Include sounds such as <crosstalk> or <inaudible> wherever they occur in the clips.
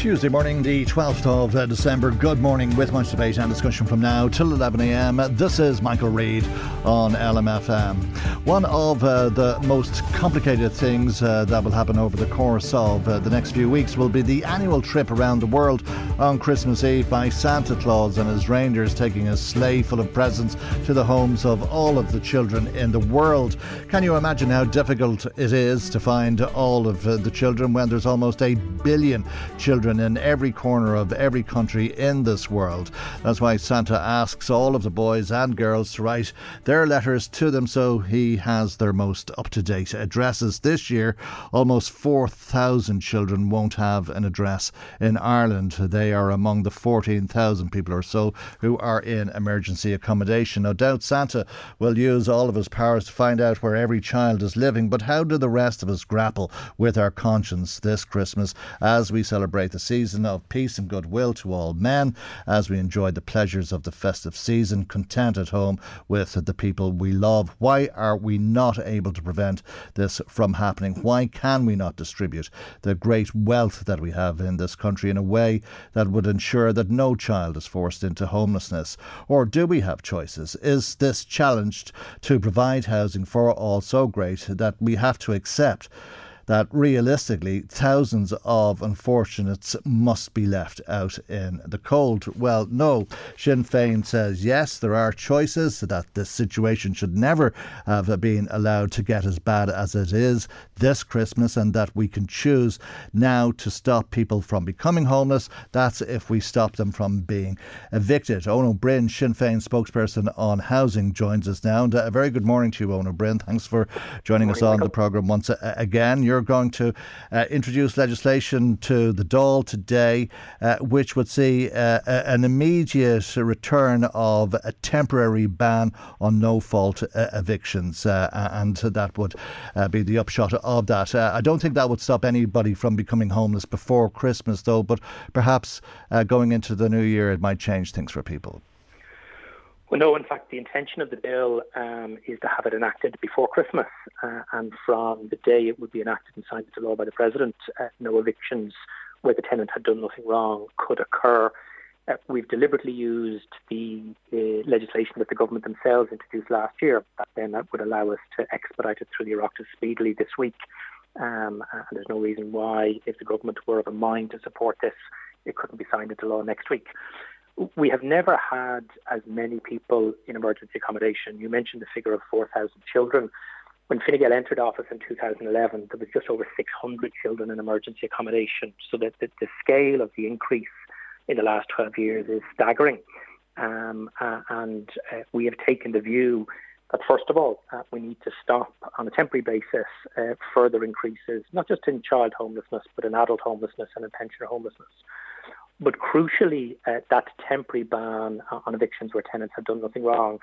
Tuesday morning, the 12th of uh, December. Good morning, with much debate and discussion from now till 11 a.m. This is Michael Reade on LMFM. One of uh, the most complicated things uh, that will happen over the course of uh, the next few weeks will be the annual trip around the world on Christmas Eve by Santa Claus and his reindeers taking a sleigh full of presents to the homes of all of the children in the world. Can you imagine how difficult it is to find all of uh, the children when there's almost a billion children? Children in every corner of every country in this world. That's why Santa asks all of the boys and girls to write their letters to them so he has their most up to date addresses. This year, almost 4,000 children won't have an address in Ireland. They are among the 14,000 people or so who are in emergency accommodation. No doubt Santa will use all of his powers to find out where every child is living, but how do the rest of us grapple with our conscience this Christmas as we celebrate the season of peace and goodwill to all men as we enjoy the pleasures of the festive season, content at home with the people we love. Why are we not able to prevent this from happening? Why can we not distribute the great wealth that we have in this country in a way that would ensure that no child is forced into homelessness? Or do we have choices? Is this challenge to provide housing for all so great that we have to accept? That realistically thousands of unfortunates must be left out in the cold. Well, no. Sinn Féin says yes, there are choices, that this situation should never have been allowed to get as bad as it is this Christmas, and that we can choose now to stop people from becoming homeless. That's if we stop them from being evicted. Eoin Ó Broin, Sinn Féin spokesperson on housing, joins us now. And uh, a very good morning to you, Eoin Ó Broin. Thanks for joining morning, us on Michael. the programme once uh, again. You're going to uh, introduce legislation to the Dáil today, uh, which would see uh, an immediate return of a temporary ban on no fault uh, evictions. Uh, and that would uh, be the upshot of that. I don't think that would stop anybody from becoming homeless before Christmas, though, but perhaps going into the new year, it might change things for people. Well, no, in fact, the intention of the bill um, is to have it enacted before Christmas. Uh, and from the day it would be enacted and signed into law by the President, uh, no evictions where the tenant had done nothing wrong could occur. Uh, we've deliberately used the legislation that the government themselves introduced last year. That then that would allow us to expedite it through the Oireachtas speedily this week. Um, and there's no reason why, if the government were of a mind to support this, it couldn't be signed into law next week we have never had as many people in emergency accommodation. You mentioned the figure of 4,000 children. When Fine Gael entered office in 2011, there was just over 600 children in emergency accommodation. So that the, the scale of the increase in the last 12 years is staggering. Um, uh, and uh, we have taken the view that first of all, uh, we need to stop on a temporary basis uh, further increases, not just in child homelessness, but in adult homelessness and in pensioner homelessness. But crucially, uh, that temporary ban on evictions where tenants have done nothing wrong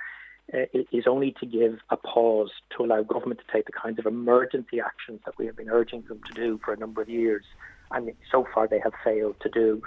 uh, is only to give a pause to allow government to take the kinds of emergency actions that we have been urging them to do for a number of years. And so far, they have failed to do.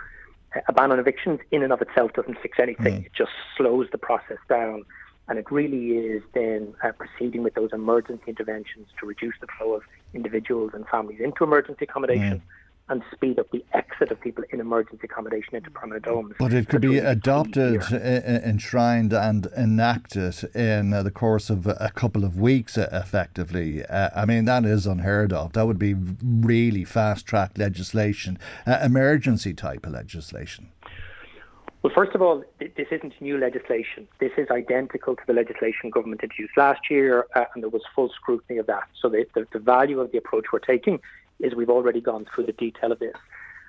A ban on evictions in and of itself doesn't fix anything. Mm. It just slows the process down. And it really is then uh, proceeding with those emergency interventions to reduce the flow of individuals and families into emergency accommodation. Mm and speed up the exit of people in emergency accommodation into permanent homes. But it could be adopted, enshrined, and enacted in uh, the course of a couple of weeks, uh, effectively. Uh, I mean, that is unheard of. That would be really fast track legislation, uh, emergency type of legislation. Well, first of all, this isn't new legislation. This is identical to the legislation government introduced last year, uh, and there was full scrutiny of that. So the, the, the, value of the approach we're taking is we've already gone through the detail of this.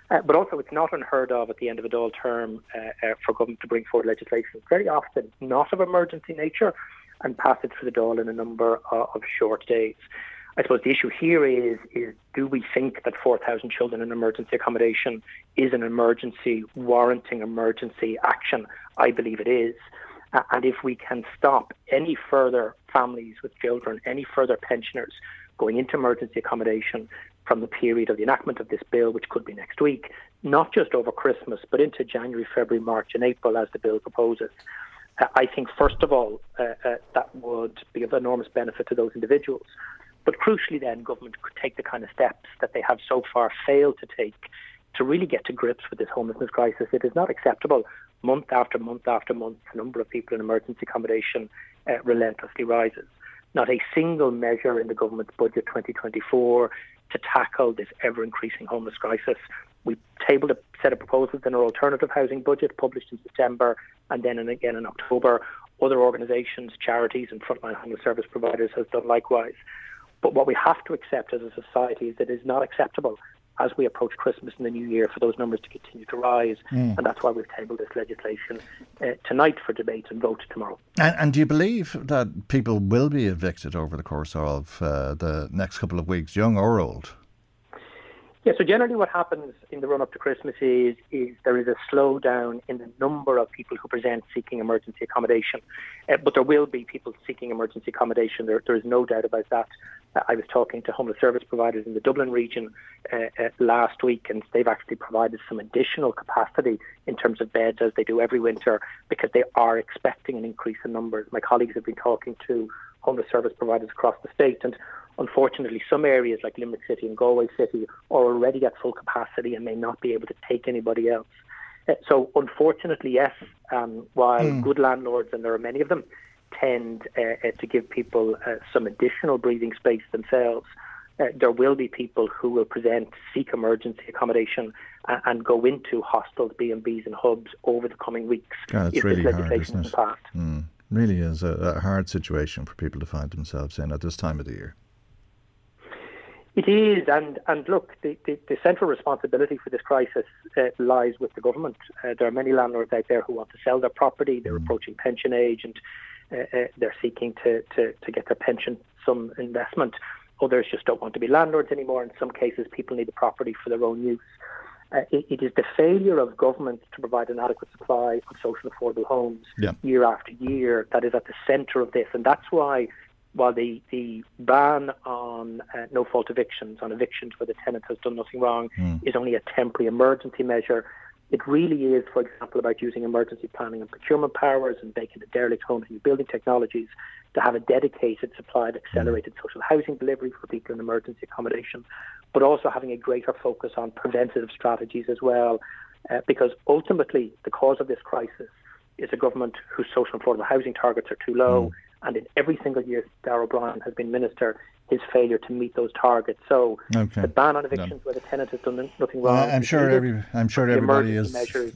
Uh, but also, it's not unheard of at the end of a Dáil term uh, uh for government to bring forward legislation, very often not of emergency nature, and pass it through the Dáil in a number of short days. I suppose the issue here is is do we think that 4,000 children in emergency accommodation is an emergency warranting emergency action? I believe it is. Uh, and if we can stop any further families with children, any further pensioners going into emergency accommodation from the period of the enactment of this bill, which could be next week, not just over Christmas, but into January, February, March, and April, as the bill proposes. Uh, I think, first of all, uh, uh, that would be of enormous benefit to those individuals. But crucially, then, government could take the kind of steps that they have so far failed to take to really get to grips with this homelessness crisis. It is not acceptable month after month after month, the number of people in emergency accommodation uh, relentlessly rises. Not a single measure in the government's budget 2024 to tackle this ever increasing homeless crisis. We tabled a set of proposals in our alternative housing budget published in September and then again in October. Other organisations, charities, and frontline homeless service providers have done likewise. But what we have to accept as a society is that it is not acceptable as we approach Christmas and the New Year for those numbers to continue to rise. Mm. And that's why we've tabled this legislation uh, tonight for debate and vote tomorrow. And, and, do you believe that people will be evicted over the course of uh, the next couple of weeks, young or old? Yeah, so generally what happens in the run up to Christmas is is there is a slowdown in the number of people who present seeking emergency accommodation. Uh, but there will be people seeking emergency accommodation. There, there is no doubt about that. Uh, I was talking to homeless service providers in the Dublin region uh, uh, last week, and they've actually provided some additional capacity in terms of beds as they do every winter because they are expecting an increase in numbers. My colleagues have been talking to homeless service providers across the state, and unfortunately, some areas like Limerick City and Galway City are already at full capacity and may not be able to take anybody else. Uh, so, unfortunately, yes, um, while mm. good landlords, and there are many of them, tend uh, uh, to give people uh, some additional breathing space themselves, uh, there will be people who will present, seek emergency accommodation, and go into hostels, B&Bs and hubs over the coming weeks God, if really hard, is passed. Mm. Really is a, a hard situation for people to find themselves in at this time of the year. It is, and and look, the, the, the central responsibility for this crisis uh, lies with the government. Uh, there are many landlords out there who want to sell their property. They're mm. approaching pension age, and they're seeking to, to, to get their pension some investment. Others just don't want to be landlords anymore. In some cases, people need the property for their own use. Uh, it, it is the failure of government to provide an adequate supply of social affordable homes yeah. year after year that is at the centre of this, and that's why while the, the ban on uh, no fault evictions, on evictions where the tenant has done nothing wrong, mm. is only a temporary emergency measure, it really is, for example, about using emergency planning and procurement powers and making the derelict homes and building technologies to have a dedicated supply of accelerated mm. social housing delivery for people in emergency accommodation, but also having a greater focus on preventative strategies as well, uh, because ultimately the cause of this crisis is a government whose social and affordable housing targets are too low. Mm and in every single year Darragh O'Brien has been minister, his failure to meet those targets. So okay. the ban on evictions where the tenant has done nothing wrong. I'm sure every, I'm sure everybody is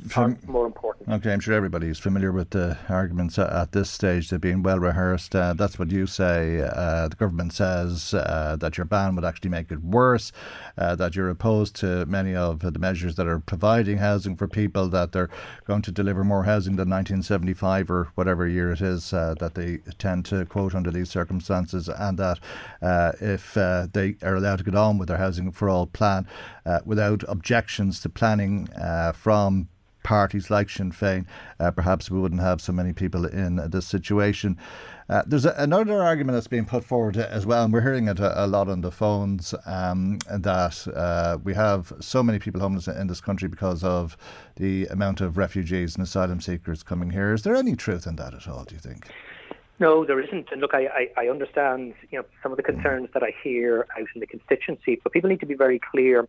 fam- more important. Okay, I'm sure everybody is familiar with the arguments at this stage. They're being well rehearsed. Uh, that's what you say. Uh, the government says uh, that your ban would actually make it worse. Uh, that you're opposed to many of the measures that are providing housing for people. That they're going to deliver more housing than 1975 or whatever year it is uh, that they tend to quote under these circumstances, and that uh, uh, if uh, they are allowed to get on with their housing for all plan uh, without objections to planning from parties like Sinn Féin, uh, perhaps we wouldn't have so many people in uh, this situation. Uh, there's a, another argument that's being put forward as well, and we're hearing it a, a lot on the phones um, that we have so many people homeless in this country because of the amount of refugees and asylum seekers coming here. Is there any truth in that at all, do you think? No, there isn't. And look, I, I, I understand you know some of the concerns that I hear out in the constituency, but people need to be very clear.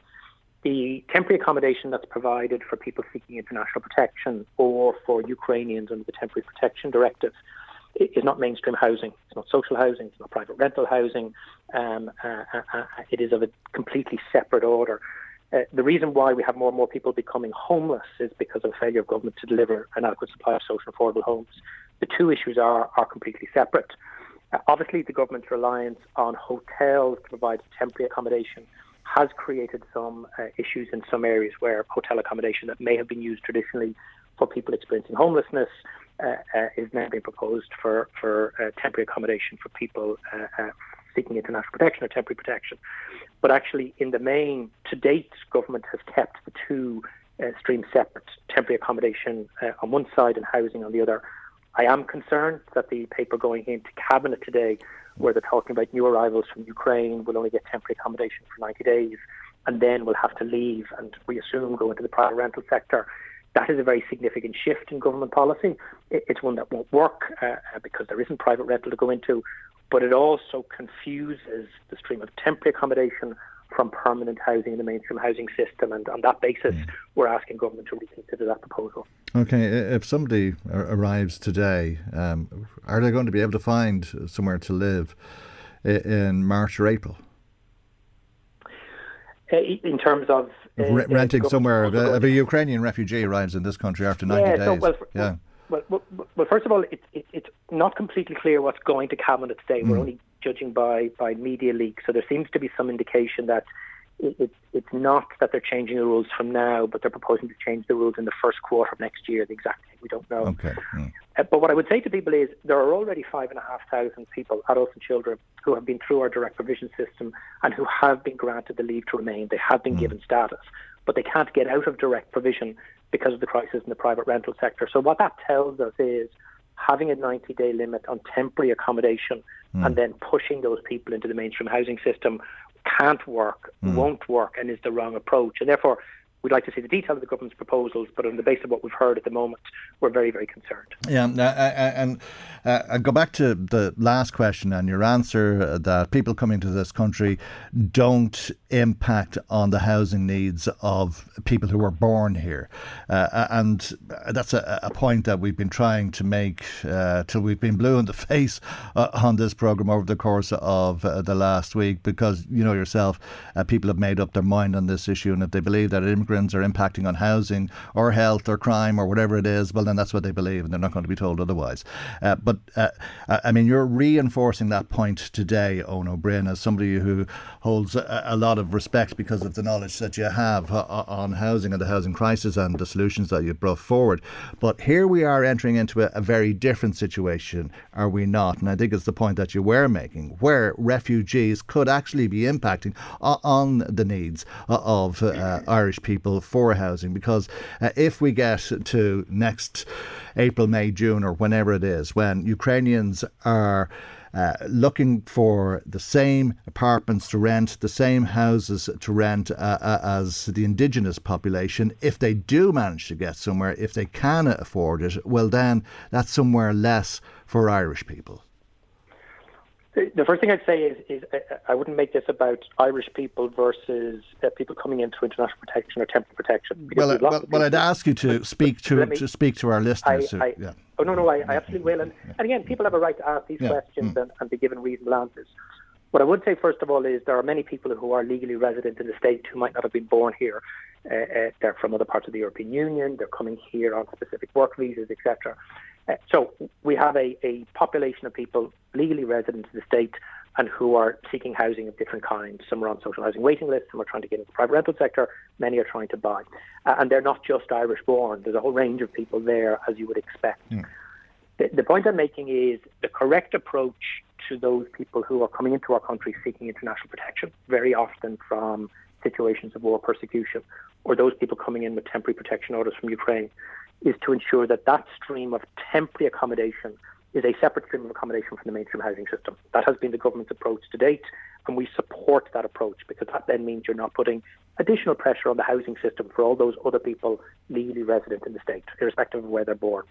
the temporary accommodation that's provided for people seeking international protection or for Ukrainians under the Temporary Protection Directive is not mainstream housing. It's not social housing. It's not private rental housing. Um, uh, uh, uh, it is of a completely separate order. Uh, the reason why we have more and more people becoming homeless is because of a failure of government to deliver an adequate supply of social affordable homes. The two issues are are completely separate. Uh, obviously, the government's reliance on hotels to provide temporary accommodation has created some uh, issues in some areas where hotel accommodation that may have been used traditionally for people experiencing homelessness uh, uh, is now being proposed for, for uh, temporary accommodation for people uh, uh, seeking international protection or temporary protection. But actually, in the main, to date, government has kept the two streams separate temporary accommodation on one side and housing on the other. I am concerned that the paper going into Cabinet today where they're talking about new arrivals from Ukraine will only get temporary accommodation for 90 days and then will have to leave and we assume go into the private rental sector. That is a very significant shift in government policy. It's one that won't work uh, because there isn't private rental to go into, but it also confuses the stream of temporary accommodation from permanent housing in the mainstream housing system. And on that basis, mm. we're asking government to reconsider that proposal. Okay, if somebody arrives today, um, are they going to be able to find somewhere to live in March or April? Uh, in terms of uh, renting somewhere, if a Ukrainian refugee arrives in this country after 90 yeah, days. So, well, yeah. Well, well, well, first of all, it, it, it's not completely clear what's going to cabinet today. Mm. We're only judging by, by media leaks. So there seems to be some indication that it, it, it's not that they're changing the rules from now, but they're proposing to change the rules in the first quarter of next year. The exact date we don't know. Okay. Mm. Uh, but what I would say to people is there are already five and a half thousand people, adults and children, who have been through our direct provision system and who have been granted the leave to remain. They have been mm. given status, but they can't get out of direct provision because of the crisis in the private rental sector. So what that tells us is having a 90 day limit on temporary accommodation mm. and then pushing those people into the mainstream housing system can't work, mm. won't work, and is the wrong approach. And therefore, we'd like to see the detail of the government's proposals, but on the basis of what we've heard at the moment, we're very, very concerned. Yeah, uh, uh and uh, I go back to the last question and your answer that people coming to this country don't impact on the housing needs of people who were born here. Uh, and that's a, a, point that we've been trying to make uh, till we've been blue in the <laughs> face uh, on this programme over the course of the last week because, you know yourself, people have made up their mind on this issue and if they believe that immigrants are impacting on housing or health or crime or whatever it is, well, then that's what they believe and they're not going to be told otherwise. Uh, but, I mean, you're reinforcing that point today, Eoin Ó as somebody who holds a, a lot of respect because of the knowledge that you have uh, uh, on housing and the housing crisis and the solutions that you've brought forward. But here we are entering into a, a very different situation, are we not? And I think it's the point that you were making, where refugees could actually be impacting on the needs uh, of uh, Irish people for housing. Because uh, if we get to next April, May, June, or whenever it is, when Ukrainians are uh, looking for the same apartments to rent, the same houses to rent uh, uh, as the indigenous population. If they do manage to get somewhere, if they can afford it, well, then that's somewhere less for Irish people. The first thing I'd say is, is uh, I wouldn't make this about Irish people versus uh, people coming into international protection or temporary protection. Well, uh, well, well, I'd ask you to speak to me, to speak to our listeners. I, I, yeah. Oh no, no, I, I absolutely will. And, yeah. and again, people have a right to ask these yeah. questions mm. and, and be given reasonable answers. What I would say first of all is there are many people who are legally resident in the state who might not have been born here. Uh, uh, they're from other parts of the European Union. They're coming here on specific work visas, etc. So we have a, a population of people legally resident in the state and who are seeking housing of different kinds. Some are on social housing waiting lists, some are trying to get into the private rental sector, many are trying to buy. Uh, and they're not just Irish born, there's a whole range of people there, as you would expect. Mm. The, the point I'm making is the correct approach to those people who are coming into our country seeking international protection, very often from situations of war persecution, or those people coming in with temporary protection orders from Ukraine, is to ensure that that stream of temporary accommodation is a separate stream of accommodation from the mainstream housing system. That has been the government's approach to date, and we support that approach because that then means you're not putting additional pressure on the housing system for all those other people legally resident in the state, irrespective of where they're born.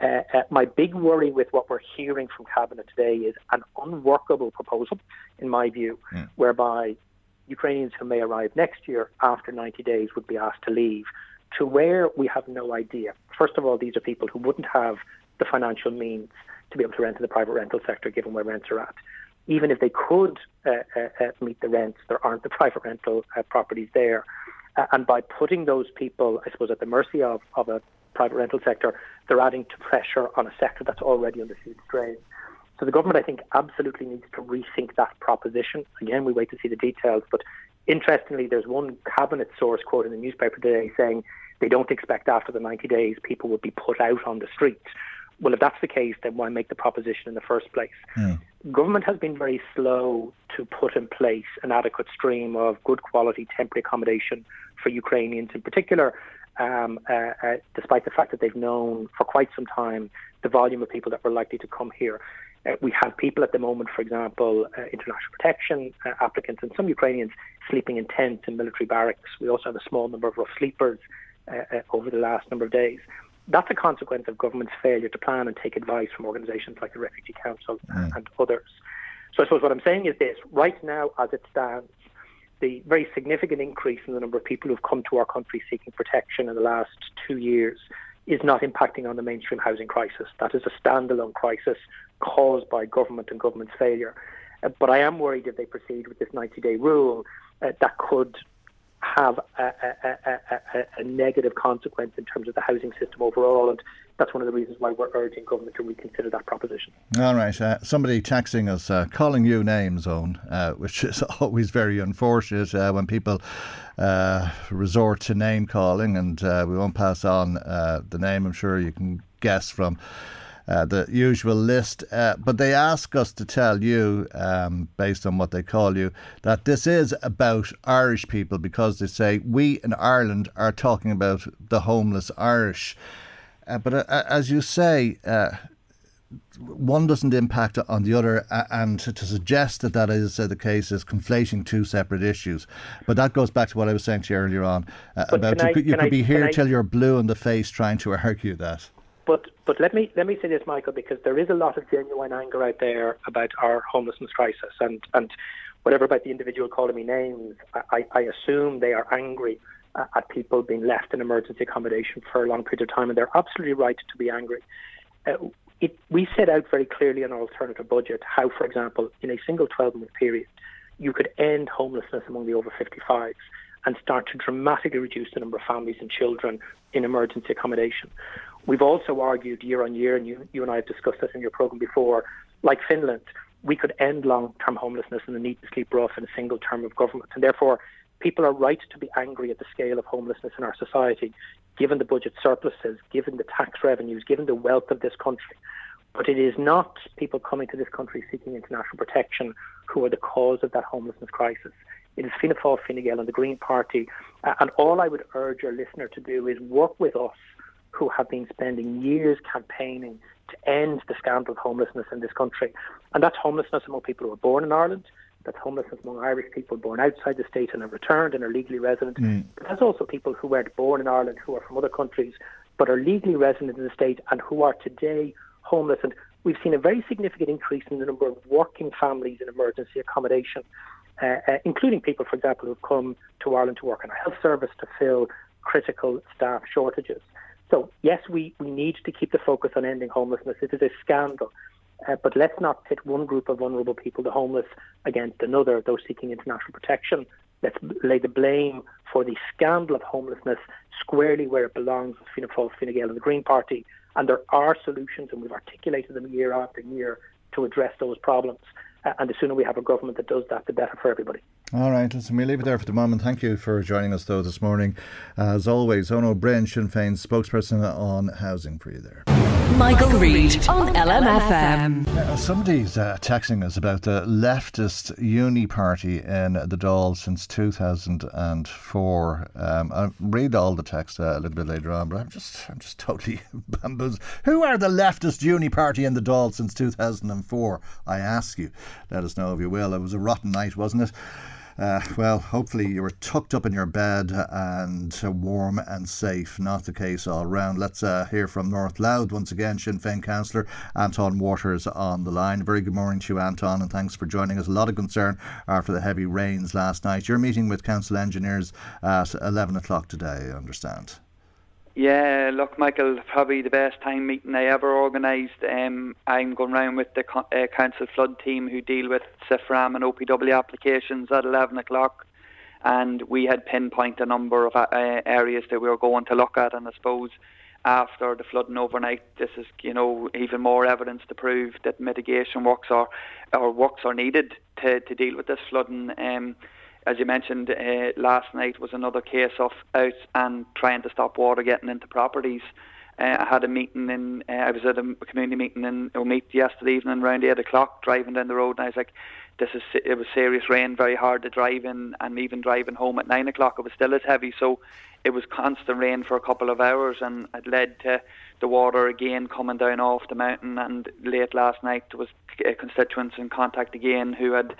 Uh, uh, my big worry with what we're hearing from Cabinet today is an unworkable proposal, in my view, yeah. whereby Ukrainians who may arrive next year after 90 days would be asked to leave. To where we have no idea. First of all, these are people who wouldn't have the financial means to be able to rent in the private rental sector, given where rents are at. Even if they could uh, uh, uh meet the rents, there aren't the <laughs> private rental uh, properties there. Uh, and by putting those people, I suppose, at the mercy of, of a private rental sector, they're adding to pressure on a sector that's already under huge strain. So the government, I think, absolutely needs to rethink that proposition. Again, we wait to see the details, but interestingly, there's one cabinet source quote in the newspaper today saying they don't expect after the 90 days people will be put out on the streets. Well, if that's the case, then why make the proposition in the first place? Yeah. Government has been very slow to put in place an adequate stream of good quality temporary accommodation for Ukrainians in particular, um, uh, uh, despite the fact that they've known for quite some time the volume of people that were likely to come here. Uh, we have people at the moment, for example, uh, international protection uh, applicants and some Ukrainians sleeping in tents in military barracks. We also have a small number of rough sleepers over the last number of days. That's a consequence of government's failure to plan and take advice from organisations like the Refugee Council mm. and others. So I suppose what I'm saying is this: right now, as it stands, the very significant increase in the number of people who've come to our country seeking protection in the last two years is not impacting on the mainstream housing crisis. That is a standalone crisis caused by government and government's failure. Uh, but I am worried if they proceed with this 90 day rule, uh, that could have a, a, a, a, negative consequence in terms of the housing system overall. And that's one of the reasons why we're urging government to reconsider that proposition. All right. Uh, somebody texting us, uh, calling you names, Eoin, uh, which is <laughs> always very unfortunate uh, when people uh, resort to name calling, and uh, we won't pass on the name. I'm sure you can guess from uh, the usual list. Uh, but they ask us to tell you, um, based on what they call you, that this is about Irish people because they say we in Ireland are talking about the homeless Irish. Uh, but uh, as you say, uh, one doesn't impact on the other, and to, suggest that that is uh, the case is conflating two separate issues. But that goes back to what I was saying to you earlier on uh, about you, could, you could I, be here till you're blue in the face trying to argue that. But but let me let me say this, Michael, because there is a lot of genuine anger out there about our homelessness crisis, and and whatever about the individual calling me names, I, I assume they are angry at people being left in emergency accommodation for a long period of time, and they're absolutely right to be angry. Uh, it, we set out very clearly in our alternative budget how, for example, in a single 12-month period, you could end homelessness among the over 55s and start to dramatically reduce the number of families and children in emergency accommodation. We've also argued year on year, and you, you and I have discussed this in your programme before, like Finland, we could end long-term homelessness and the need to sleep rough in a single term of government. And therefore, people are right to be angry at the scale of homelessness in our society, given the budget surpluses, given the tax revenues, given the wealth of this country. But it is not people coming to this country seeking international protection who are the cause of that homelessness crisis. It is Fianna Fáil, Fine Gael and the Green Party. And all I would urge your listener to do is work with us who have been spending years campaigning to end the scandal of homelessness in this country. And that's homelessness among people who are born in Ireland. That's homelessness among Irish people born outside the state and have returned and are legally resident. Mm. But that's also people who weren't born in Ireland who are from other countries but are legally resident in the state and who are today homeless. And we've seen a very significant increase in the number of working families in emergency accommodation, uh, uh, including people, for example, who've come to Ireland to work in a health service to fill critical staff shortages. So yes, we, we need to keep the focus on ending homelessness. It is a scandal. Uh, but let's not pit one group of vulnerable people, the homeless, against another, those seeking international protection. Let's lay the blame for the scandal of homelessness squarely where it belongs with Fianna Fáil, Fine Gael and the Green Party. And there are solutions, and we've articulated them year after year to address those problems. Uh, and the sooner we have a government that does that, the better for everybody. All right, listen, we'll leave it there for the moment. Thank you for joining us, though, this morning. As always, Eoin Ó Broin, Sinn Féin's spokesperson on housing for you there. Michael, Reade on LMFM. Uh, somebody's uh, texting us about the leftist uni party in the Dáil since 2004. Um, I'll read all the text uh, a little bit later on, but I'm just, I'm just <laughs> totally bamboozled. Who are the leftist uni party in the Dáil since 2004? I ask you. Let us know if you will. It was a rotten night, wasn't it? Uh, well, hopefully you were tucked up in your bed and warm and safe. Not the case all round. Let's uh, hear from North Louth once again. Sinn Féin councillor Antoin Watters on the line. Very good morning to you, Antoin, and thanks for joining us. A lot of concern after the heavy rains last night. You're meeting with council engineers at 11 o'clock today, I understand. Yeah, look, Michael, probably the best time meeting I ever organised. Um, I'm going round with the uh, council flood team who deal with CFRAM and OPW applications at 11 o'clock, and we had pinpoint a number of uh, areas that we were going to look at, and I suppose after the flooding overnight, this is you know even more evidence to prove that mitigation works are or works are needed to, to deal with this flooding. Um, as you mentioned, uh, last night was another case of out and trying to stop water getting into properties. Uh, I had a meeting in, uh, I was at a community meeting in Omeath yesterday evening around 8 o'clock driving down the road and I was like, this is, it was serious rain, very hard to drive in and even driving home at 9 o'clock it was still as heavy so it was constant rain for a couple of hours and it led to the water again coming down off the mountain and late last night there was constituents in contact again who had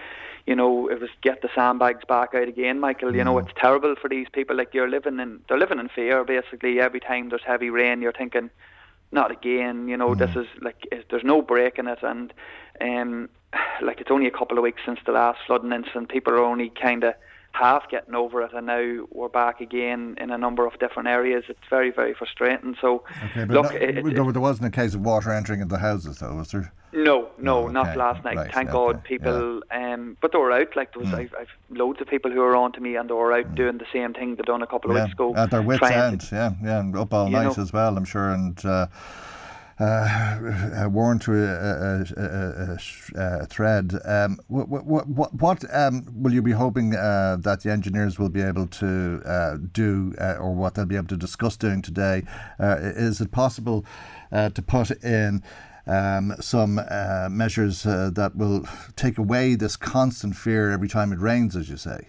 you know, it was get the sandbags back out again, Michael. You know, mm. it's terrible for these people. Like you're living in, they're living in fear. Basically, every time there's heavy rain, you're thinking, not again. You know, mm. this is like there's no break in it, and um, like it's only a couple of weeks since the last flooding incident. People are only kind of half getting over it, and now we're back again in a number of different areas. It's very, very frustrating. So, okay, but look, it, it, there wasn't a case of water entering into houses, though, was there? No, no, okay. not last night. Right, Thank okay. God, people. Yeah. Um, but they were out. Like there was, mm. I've, I've, loads of people who are on to me, and they were out mm. doing the same thing they done a couple of yeah. weeks ago. At their wits' end, to, yeah, yeah, and up all night know, as well. I'm sure, and. Uh, uh, worn to a, a, a, a thread. Um, what what, what, what um, will you be hoping uh, that the engineers will be able to uh, do, uh, or what they'll be able to discuss doing today? Uh, is it possible uh, to put in? Um, some measures that will take away this constant fear every time it rains, as you say.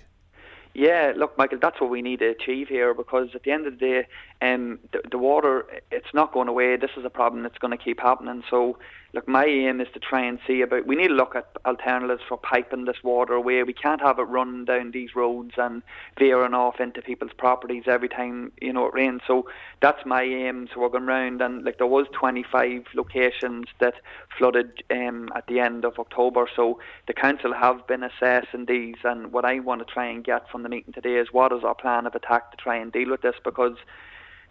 Yeah, look, Michael, that's what we need to achieve here because at the end of the day, um, the, the water, it's not going away. This is a problem that's going to keep happening. So look, my aim is to try and see about. We need to look at alternatives for piping this water away. We can't have it running down these roads and veering off into people's properties every time you know it rains. So that's my aim. So we're going round and like there was 25 locations that flooded um, at the end of October. So the council have been assessing these, and what I want to try and get from the meeting today is what is our plan of attack to try and deal with this because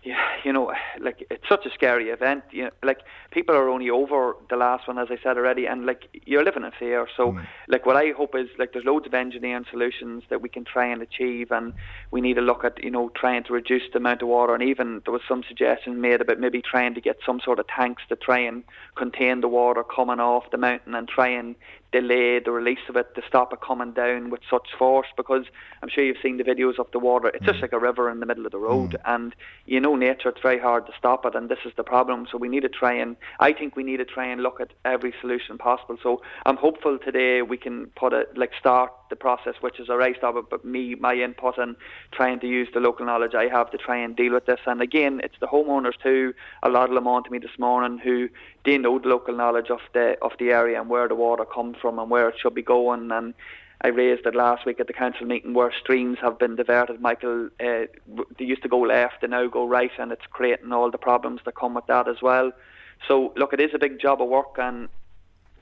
yeah, you know, like it's such a scary event. You know, like people are only over the last one, as I said already, and like you're living in fear. So, mm. like what I hope is like there's loads of engineering solutions that we can try and achieve, and we need to look at you know trying to reduce the amount of water, and even there was some suggestion made about maybe trying to get some sort of tanks to try and contain the water coming off the mountain and try and delay the release of it to stop it coming down with such force because I'm sure you've seen the videos of the water. It's mm. just like a river in the middle of the road, mm. and you know nature. It's very hard to stop it, and this is the problem. So we need to try and I think we need to try and look at every solution possible. So I'm hopeful today we can put it like start the process, which is a race of it, but me my input and trying to use the local knowledge I have to try and deal with this. And again, it's the homeowners too. A lot of them on to me this morning who they know the local knowledge of the of the area and where the water comes from and where it should be going. And I raised it last week at the council meeting where streams have been diverted. Michael, uh, they used to go left, they now go right, and it's creating all the problems that come with that as well. So look, it is a big job of work, and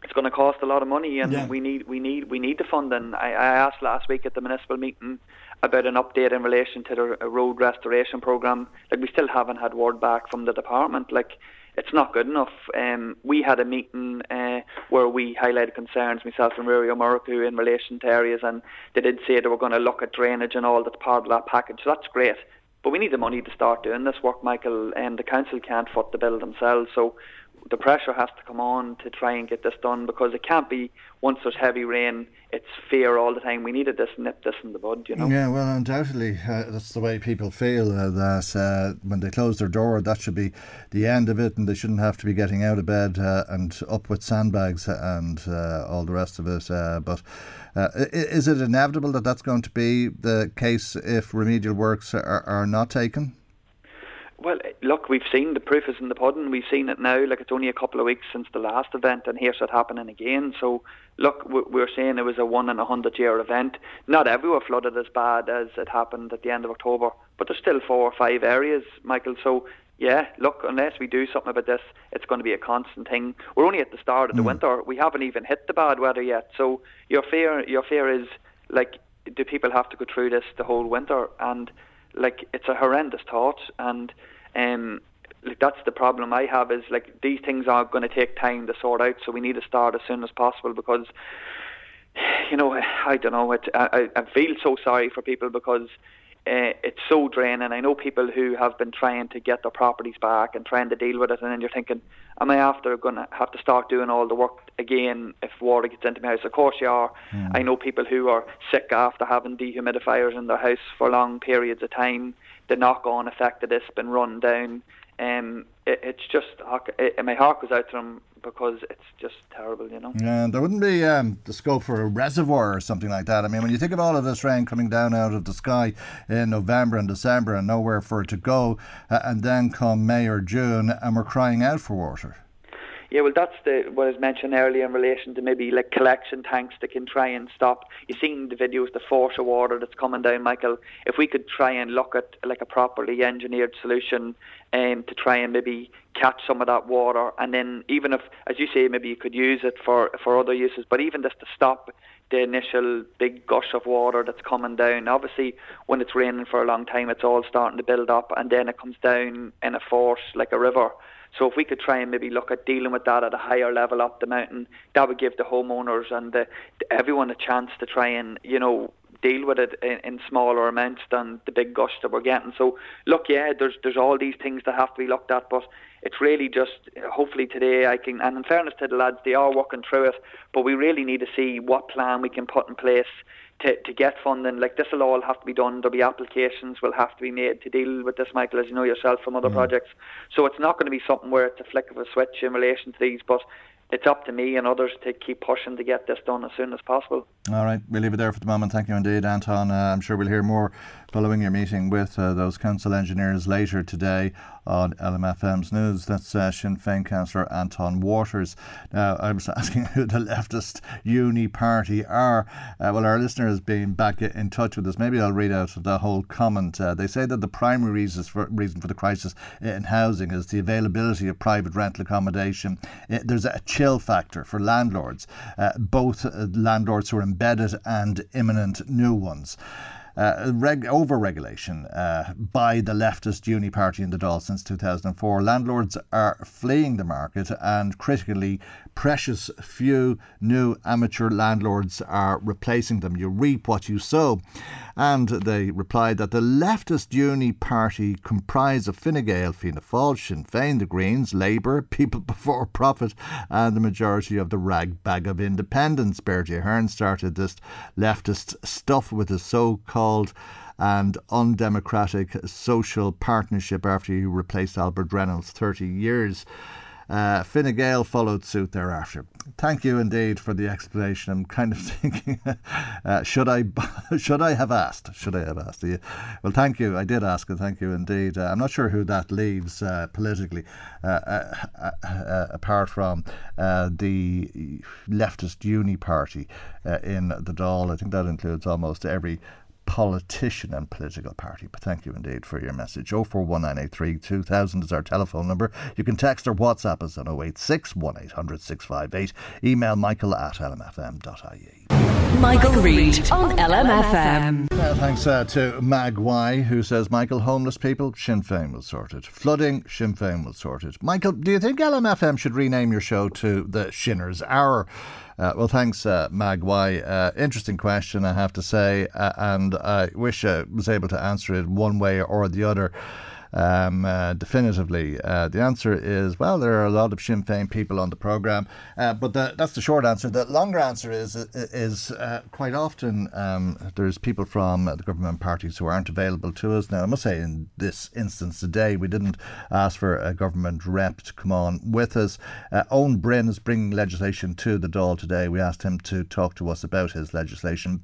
it's going to cost a lot of money, and yeah. we need we need we need the funding. I, I asked last week at the municipal meeting about an update in relation to the road restoration program. Like we still haven't had word back from the department. Like it's not good enough. Um, we had a meeting uh, where we highlighted concerns, myself and Ruairí Ó Murchú, in relation to areas, and they did say they were going to look at drainage and all that's part of that package. So that's great. But we need the money to start doing this work, Michael, and the council can't foot the bill themselves. So the pressure has to come on to try and get this done because it can't be once there's heavy rain, it's fear all the time. We needed this nip this in the bud, you know. Yeah, well, undoubtedly, uh, that's the way people feel uh, that uh, when they close their door, that should be the end of it, and they shouldn't have to be getting out of bed uh, and up with sandbags and uh, all the rest of it. Uh, but is it inevitable that that's going to be the case if remedial works are, are not taken? Well, look, we've seen the proof is in the pudding. We've seen it now. Like it's only a couple of weeks since the last event, and here's it happening again. So, look, we're saying it was a one in a hundred year event. Not everywhere flooded as bad as it happened at the end of October, but there's still four or five areas, Michael. So, yeah, look, unless we do something about this, it's going to be a constant thing. We're only at the start of the mm. winter. We haven't even hit the bad weather yet. So, your fear, your fear is like, do people have to go through this the whole winter? And like it's a horrendous thought. And um like that's the problem I have is like these things are going to take time to sort out. So we need to start as soon as possible because <sighs> you know I don't know it, I, I feel so sorry for people because uh, it's so draining. I know people who have been trying to get their properties back and trying to deal with it, and then you're thinking, am I after going to have to start doing all the work again if water gets into my house? Of course you are. Mm. I know people who are sick after having dehumidifiers in their house for long periods of time. The knock-on effect of this been run down. Um, it, it's just, it, my heart goes out to them because it's just terrible, you know. Yeah, there wouldn't be um, the scope for a reservoir or something like that. I mean, when you think of all of this rain coming down out of the sky in November and December and nowhere for it to go, uh, and then come May or June and we're crying out for water. Yeah, well, that's the what I was mentioned earlier in relation to maybe like collection tanks that can try and stop. You've seen the videos, the force of water that's coming down, Michael. If we could try and look at like a properly engineered solution um, to try and maybe catch some of that water, and then even if, as you say, maybe you could use it for for other uses, but even just to stop the initial big gush of water that's coming down. Obviously, when it's raining for a long time, it's all starting to build up, and then it comes down in a force like a river. So if we could try and maybe look at dealing with that at a higher level up the mountain, that would give the homeowners and the, everyone a chance to try and you know deal with it in, in, smaller amounts than the big gush that we're getting. So look, yeah, there's there's all these things that have to be looked at, but it's really just hopefully today I can. And in fairness to the lads, they are working through it, but we really need to see what plan we can put in place to, to get funding. Like this will all have to be done. There'll be applications will have to be made to deal with this, Michael, as you know yourself from other mm. projects. So it's not going to be something where it's a flick of a switch in relation to these, but it's up to me and others to keep pushing to get this done as soon as possible. All right, we'll leave it there for the moment. Thank you indeed, Antoin. Uh, I'm sure we'll hear more following your meeting with uh, those council engineers later today on LMFM's news. That's uh, Sinn Féin councillor Antoin Watters. Now, I was <laughs> asking who the leftist uni party are. Uh, well, our listener has been back in touch with us. Maybe I'll read out the whole comment. Uh, they say that the primary reasons for, reason for the crisis in housing is the availability of private rental accommodation. Uh, there's a chill factor for landlords, uh, both landlords who are embedded and imminent new ones uh, reg- over regulation uh, by the leftist uni party in the Dáil since 2004. Landlords are fleeing the market, and critically, precious few new amateur landlords are replacing them. You reap what you sow. And they replied that the leftist uni party comprised of Fine Gael, Fianna Fáil, Sinn Féin, the Greens, Labour, <laughs> People Before Profit, and the majority of the rag bag of independents. Bertie Ahern started this leftist stuff with a so called and undemocratic social partnership after he replaced Albert Reynolds 30 years uh, Fine Gael followed suit thereafter. Thank you indeed for the explanation. I'm kind of <laughs> thinking, uh, should I <laughs> should I have asked? Should I have asked? You? Well, thank you. I did ask, and thank you indeed. Uh, I'm not sure who that leaves uh, politically, uh, uh, uh, apart from the leftist uni party in the Dáil. I think that includes almost every politician and political party. But thank you indeed for your message. 041983 2000 is our telephone number. You can text or WhatsApp us on 086 1800 658. Email michael at lmfm.ie. Michael Reade on LMFM. Uh, thanks uh, to Mag Y, who says, Michael, homeless people, Sinn Féin will sort it. Flooding, Sinn Féin will sort it. Michael, do you think LMFM should rename your show to the Shinners Hour? Uh, well, thanks, uh, Magwai. Uh, interesting question, I have to say, uh, and I wish I was able to answer it one way or the other um, uh, definitively? Uh, the answer is well, there are a lot of Sinn Féin people on the programme, uh, but the, that's the short answer. The longer answer is is uh, quite often um, there's people from the government parties who aren't available to us. Now, I must say, in this instance today, we didn't ask for a government rep to come on with us. Uh, Eoin Ó Broin is bringing legislation to the Dáil today. We asked him to talk to us about his legislation.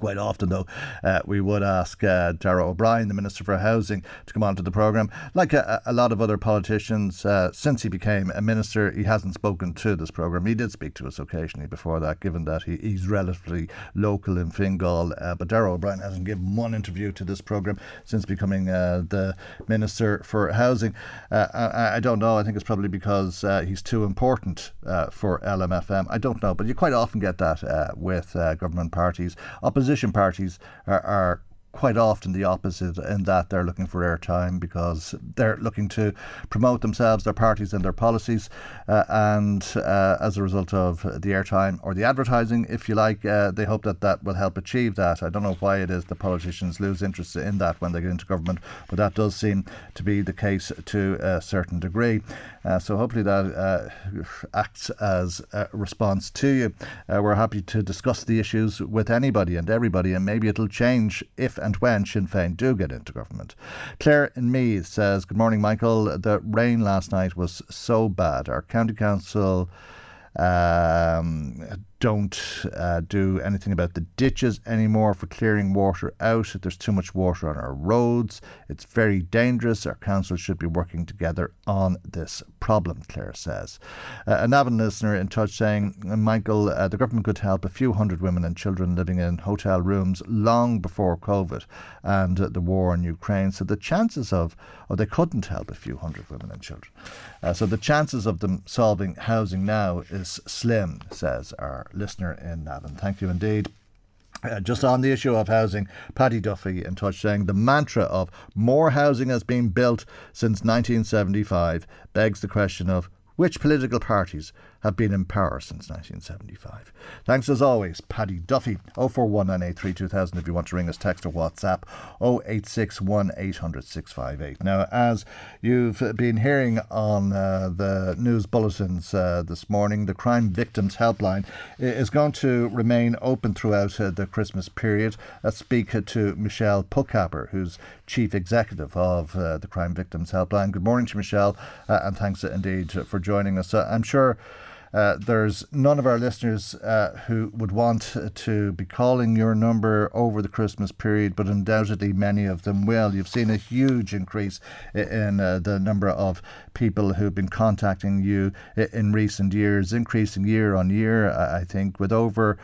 Quite often, though, uh, we would ask uh, Darragh O'Brien, the Minister for Housing, to come onto the programme. Like a, a, lot of other politicians, uh, since he became a minister, he hasn't spoken to this programme. He did speak to us occasionally before that, given that he, he's relatively local in Fingal. Uh, but Darragh O'Brien hasn't given one interview to this programme since becoming uh, the Minister for Housing. Uh, I, I, don't know. I think it's probably because he's too important for LMFM. I don't know. But you quite often get that with government parties. Opposition opposition parties are, are quite often the opposite in that they're looking for airtime because they're looking to promote themselves, their parties, and their policies. Uh, and uh, as a result of the airtime or the advertising, if you like, uh, they hope that that will help achieve that. I don't know why it is the politicians lose interest in that when they get into government, but that does seem to be the case to a certain degree. Uh, so hopefully that uh, acts as a response to you. Uh, we're happy to discuss the issues with anybody and everybody, and maybe it'll change if and when Sinn Féin do get into government. Claire in Meath says, Good morning, Michael. The rain last night was so bad. Our county council um, don't uh, do anything about the ditches anymore for clearing water out. If there's too much water on our roads. It's very dangerous. Our council should be working together on this problem, Claire says. Uh, a Navan listener in touch saying, Michael, uh, the government could help a few hundred women and children living in hotel rooms long before COVID and the war in Ukraine. So the chances of, or they couldn't help a few hundred women and children. Uh, so the chances of them solving housing now is slim, says our listener in Navan. Thank you indeed. Uh, just on the issue of housing, Paddy Duffy in touch saying the mantra of more housing has been built since 1975 begs the question of which political parties have been in power since 1975. Thanks as always, Paddy Duffy, 0419832000 if you want to ring us, text or WhatsApp, 0861 800 658. Now, as you've been hearing on uh, the news bulletins uh, this morning, the Crime Victims Helpline is going to remain open throughout uh, the Christmas period. Let's speak to Michelle Pulkapper, who's Chief Executive of uh, the Crime Victims Helpline. Good morning to Michelle, uh, and thanks indeed for joining us. Uh, I'm sure uh, there's none of our listeners uh, who would want to be calling your number over the Christmas period, but undoubtedly many of them will. You've seen a huge increase in uh, the number of people who've been contacting you in recent years, increasing year on year, I think, with over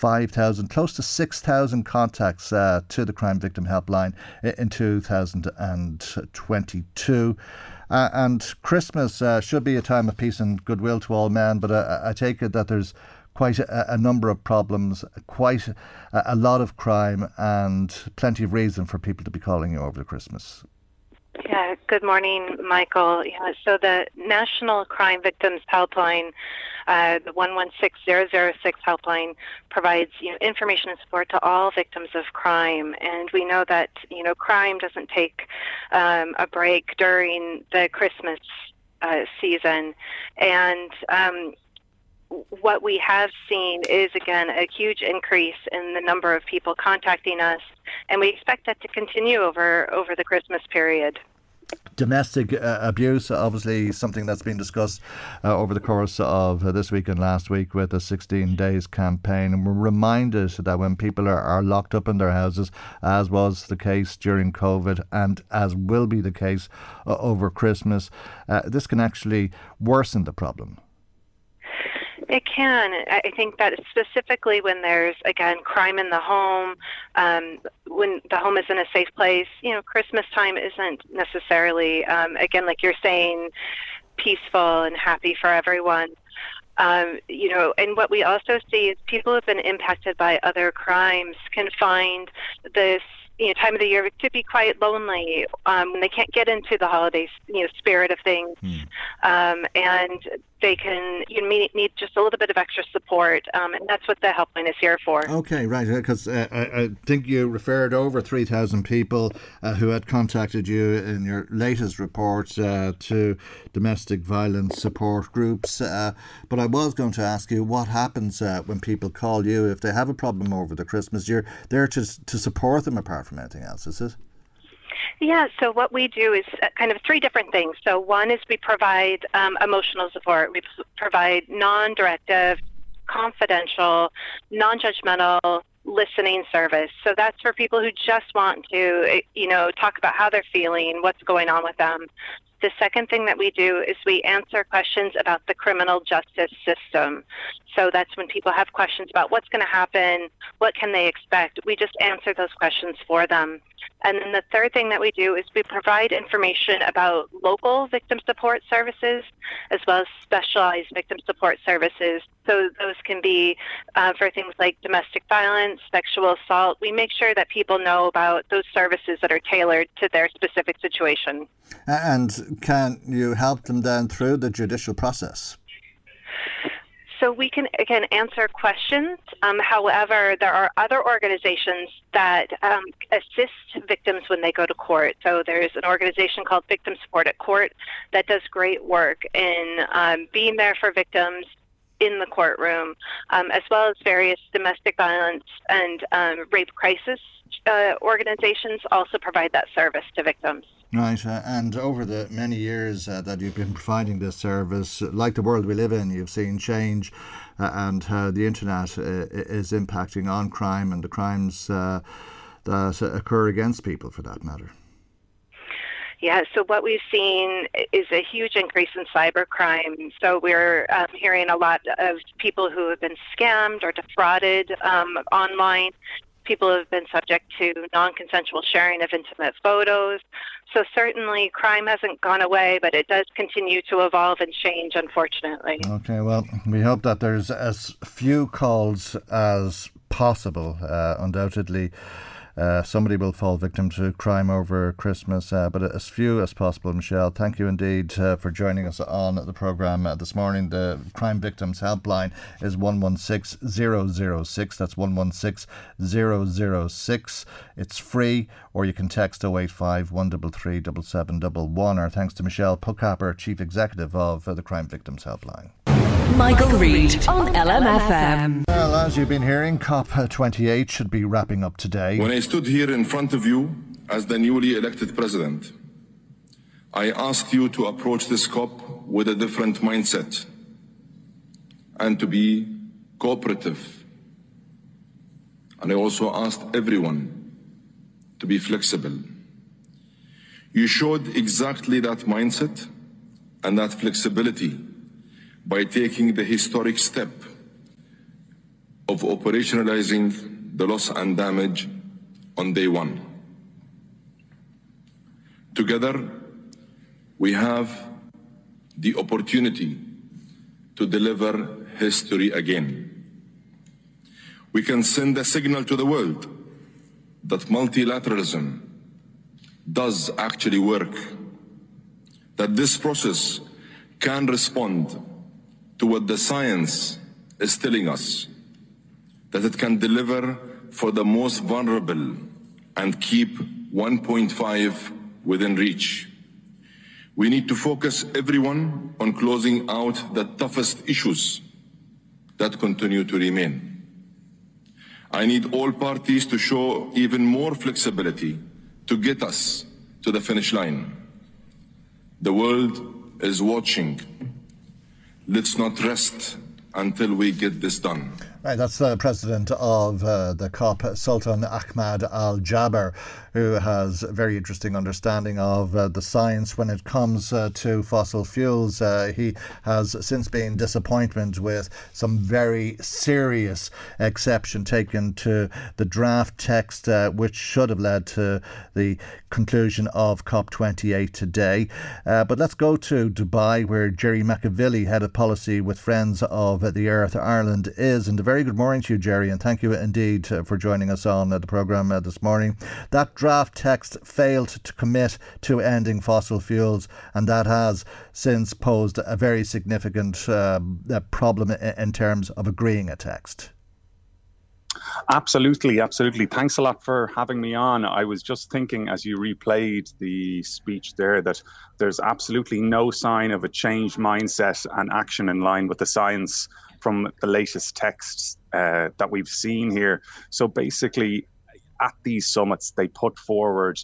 5,000, close to 6,000 contacts uh, to the Crime Victim Helpline in 2022. Uh, and Christmas uh, should be a time of peace and goodwill to all men, but uh, I take it that there's quite a, a number of problems, quite a, a, lot of crime, and plenty of reason for people to be calling you over Christmas. Yeah, good morning, Michael. Yeah, so the National Crime Victims Helpline uh, the 116006 helpline provides you know, information and support to all victims of crime, and we know that you know crime doesn't take um, a break during the Christmas uh, season, and um, what we have seen is again a huge increase in the number of people contacting us, and we expect that to continue over over the Christmas period domestic uh, abuse, obviously something that's been discussed uh, over the course of uh, this week and last week with the 16 Days campaign. And we're reminded that when people are, are locked up in their houses, as was the case during COVID and as will be the case uh, over Christmas, uh, this can actually worsen the problem. It can. I think that specifically when there's again crime in the home, um, when the home isn't a safe place. You know, Christmas time isn't necessarily um, again like you're saying, peaceful and happy for everyone. Um, you know, and what we also see is people who've been impacted by other crimes can find this you know, time of the year to be quite lonely um, when they can't get into the holiday you know spirit of things, hmm. um, and they can you need, need just a little bit of extra support, um, and that's what the helpline is here for. Okay, right, because uh, I, I, think you referred over three thousand people uh, who had contacted you in your latest report uh, to domestic violence support groups. Uh, but I was going to ask you what happens uh, when people call you if they have a problem over the Christmas. You're there to to support them apart from anything else, is it? Yeah, so what we do is uh, kind of three different things. So one is we provide um, emotional support. We provide non-directive, confidential, non-judgmental listening service. So that's for people who just want to, you know, talk about how they're feeling, what's going on with them. The second thing that we do is we answer questions about the criminal justice system. So that's when people have questions about what's going to happen, what can they expect. We just answer those questions for them. And then the third thing that we do is we provide information about local victim support services as well as specialized victim support services. So those can be uh, for things like domestic violence, sexual assault. We make sure that people know about those services that are tailored to their specific situation. And can you help them then through the judicial process? So we can again answer questions. Um, however, there are other organizations that um, assist victims when they go to court. So there's an organization called Victim Support at Court that does great work in um, being there for victims in the courtroom, um, as well as various domestic violence and um, rape crisis uh, organizations also provide that service to victims. Right, uh, and over the many years uh, that you've been providing this service, like the world we live in, you've seen change, uh, and how the internet uh, is impacting on crime and the crimes uh, that occur against people, for that matter. Yeah, so what we've seen is a huge increase in cybercrime. So we're um, hearing a lot of people who have been scammed or defrauded um, online people have been subject to non consensual sharing of intimate photos. So, certainly, crime hasn't gone away, but it does continue to evolve and change, unfortunately. Okay, well, we hope that there's as few calls as possible, uh, undoubtedly. Uh, somebody will fall victim to crime over Christmas, uh, but as few as possible. Michelle, thank you indeed uh, for joining us on the programme uh, this morning. The Crime Victims Helpline is 116006. That's 116006. It's free, or you can text 085 133 7711. Our thanks to Michelle Pockhapper, Chief Executive of uh, the Crime Victims Helpline. Michael, Reade on LMFM. Well, as you've been hearing, COP28 uh, should be wrapping up today. When I stood here in front of you as the newly elected president, I asked you to approach this COP with a different mindset and to be cooperative. And I also asked everyone to be flexible. You showed exactly that mindset and that flexibility by taking the historic step of operationalizing the loss and damage on day one. Together, we have the opportunity to deliver history again. We can send a signal to the world that multilateralism does actually work, that this process can respond to what the science is telling us that it can deliver for the most vulnerable and keep 1.5 within reach. We need to focus everyone on closing out the toughest issues that continue to remain. I need all parties to show even more flexibility to get us to the finish line. The world is watching let's not rest until we get this done. Right, that's the president of uh, the COP, Sultan Ahmad Al Jaber, who has a very interesting understanding of uh, the science when it comes uh, to fossil fuels. Uh, he has since been disappointed with some very serious exception taken to the draft text, uh, which should have led to the conclusion of COP28 today. Uh, but let's go to Dubai, where Jerry Mac Evilly, head of policy with Friends of the Earth Ireland, is. And a very good morning to you, Jerry, and thank you indeed for joining us on the programme this morning. That draft text failed to commit to ending fossil fuels, and that has since posed a very significant uh, problem in terms of agreeing a text. Absolutely, absolutely. Thanks a lot for having me on. I was just thinking as you replayed the speech there that there's absolutely no sign of a changed mindset and action in line with the science from the latest texts uh, that we've seen here. So basically, at these summits, they put forward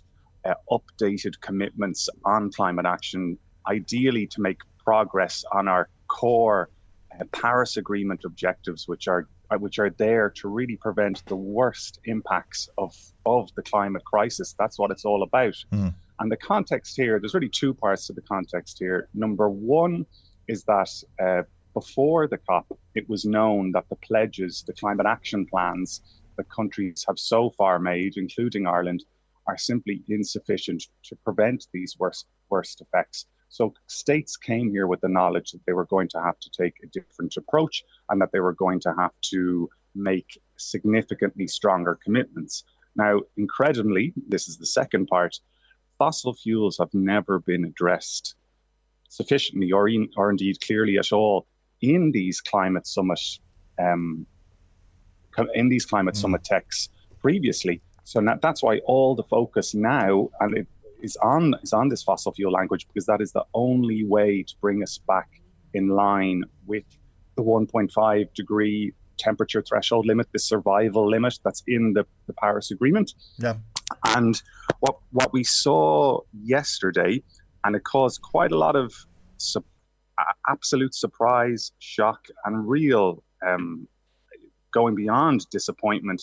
uh, updated commitments on climate action, ideally to make progress on our core uh, Paris Agreement objectives, which are uh, which are there to really prevent the worst impacts of of the climate crisis. That's what it's all about. Mm. And the context here, there's really two parts to the context here. Number one is that uh, before the COP, it was known that the pledges, the climate action plans that countries have so far made, including Ireland, are simply insufficient to prevent these worst worst effects. So states came here with the knowledge that they were going to have to take a different approach and that they were going to have to make significantly stronger commitments. Now, incredibly, this is the second part, fossil fuels have never been addressed sufficiently or, in, or indeed clearly at all in these climate summit um, in these climate mm. summit texts previously. So now, that's why all the focus now and it is on is on this fossil fuel language because that is the only way to bring us back in line with the 1.5 degree temperature threshold limit, the survival limit that's in the, the Paris Agreement. Yeah. And what what we saw yesterday, and it caused quite a lot of su- absolute surprise, shock, and real um, going beyond disappointment,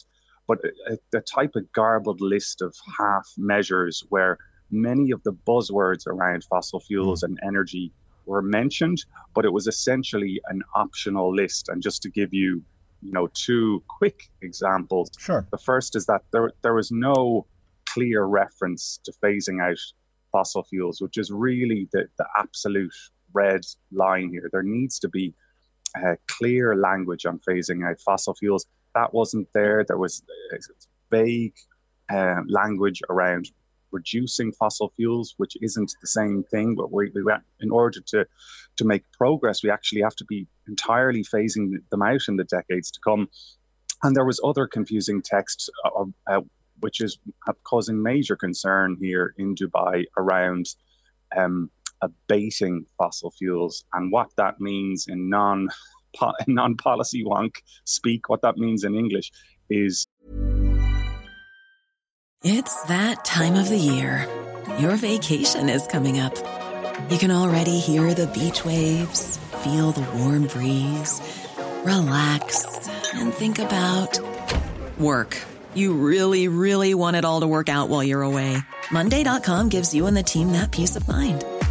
but a, a type of garbled list of half measures where many of the buzzwords around fossil fuels mm. and energy were mentioned, but it was essentially an optional list. And just to give you, you know, two quick examples. Sure. The first is that there there was no clear reference to phasing out fossil fuels, which is really the, the absolute red line here. There needs to be uh, clear language on phasing out fossil fuels. That wasn't there. There was vague uh, language around reducing fossil fuels, which isn't the same thing. But we, we, in order to to make progress, we actually have to be entirely phasing them out in the decades to come. And there was other confusing text, uh, uh, which is causing major concern here in Dubai around um, abating fossil fuels and what that means in non <laughs> non policy wonk speak. What that means in English is it's that time of the year. Your vacation is coming up. You can already hear the beach waves, feel the warm breeze, relax, and think about work. You really, really want it all to work out while you're away. Monday.com gives you and the team that peace of mind.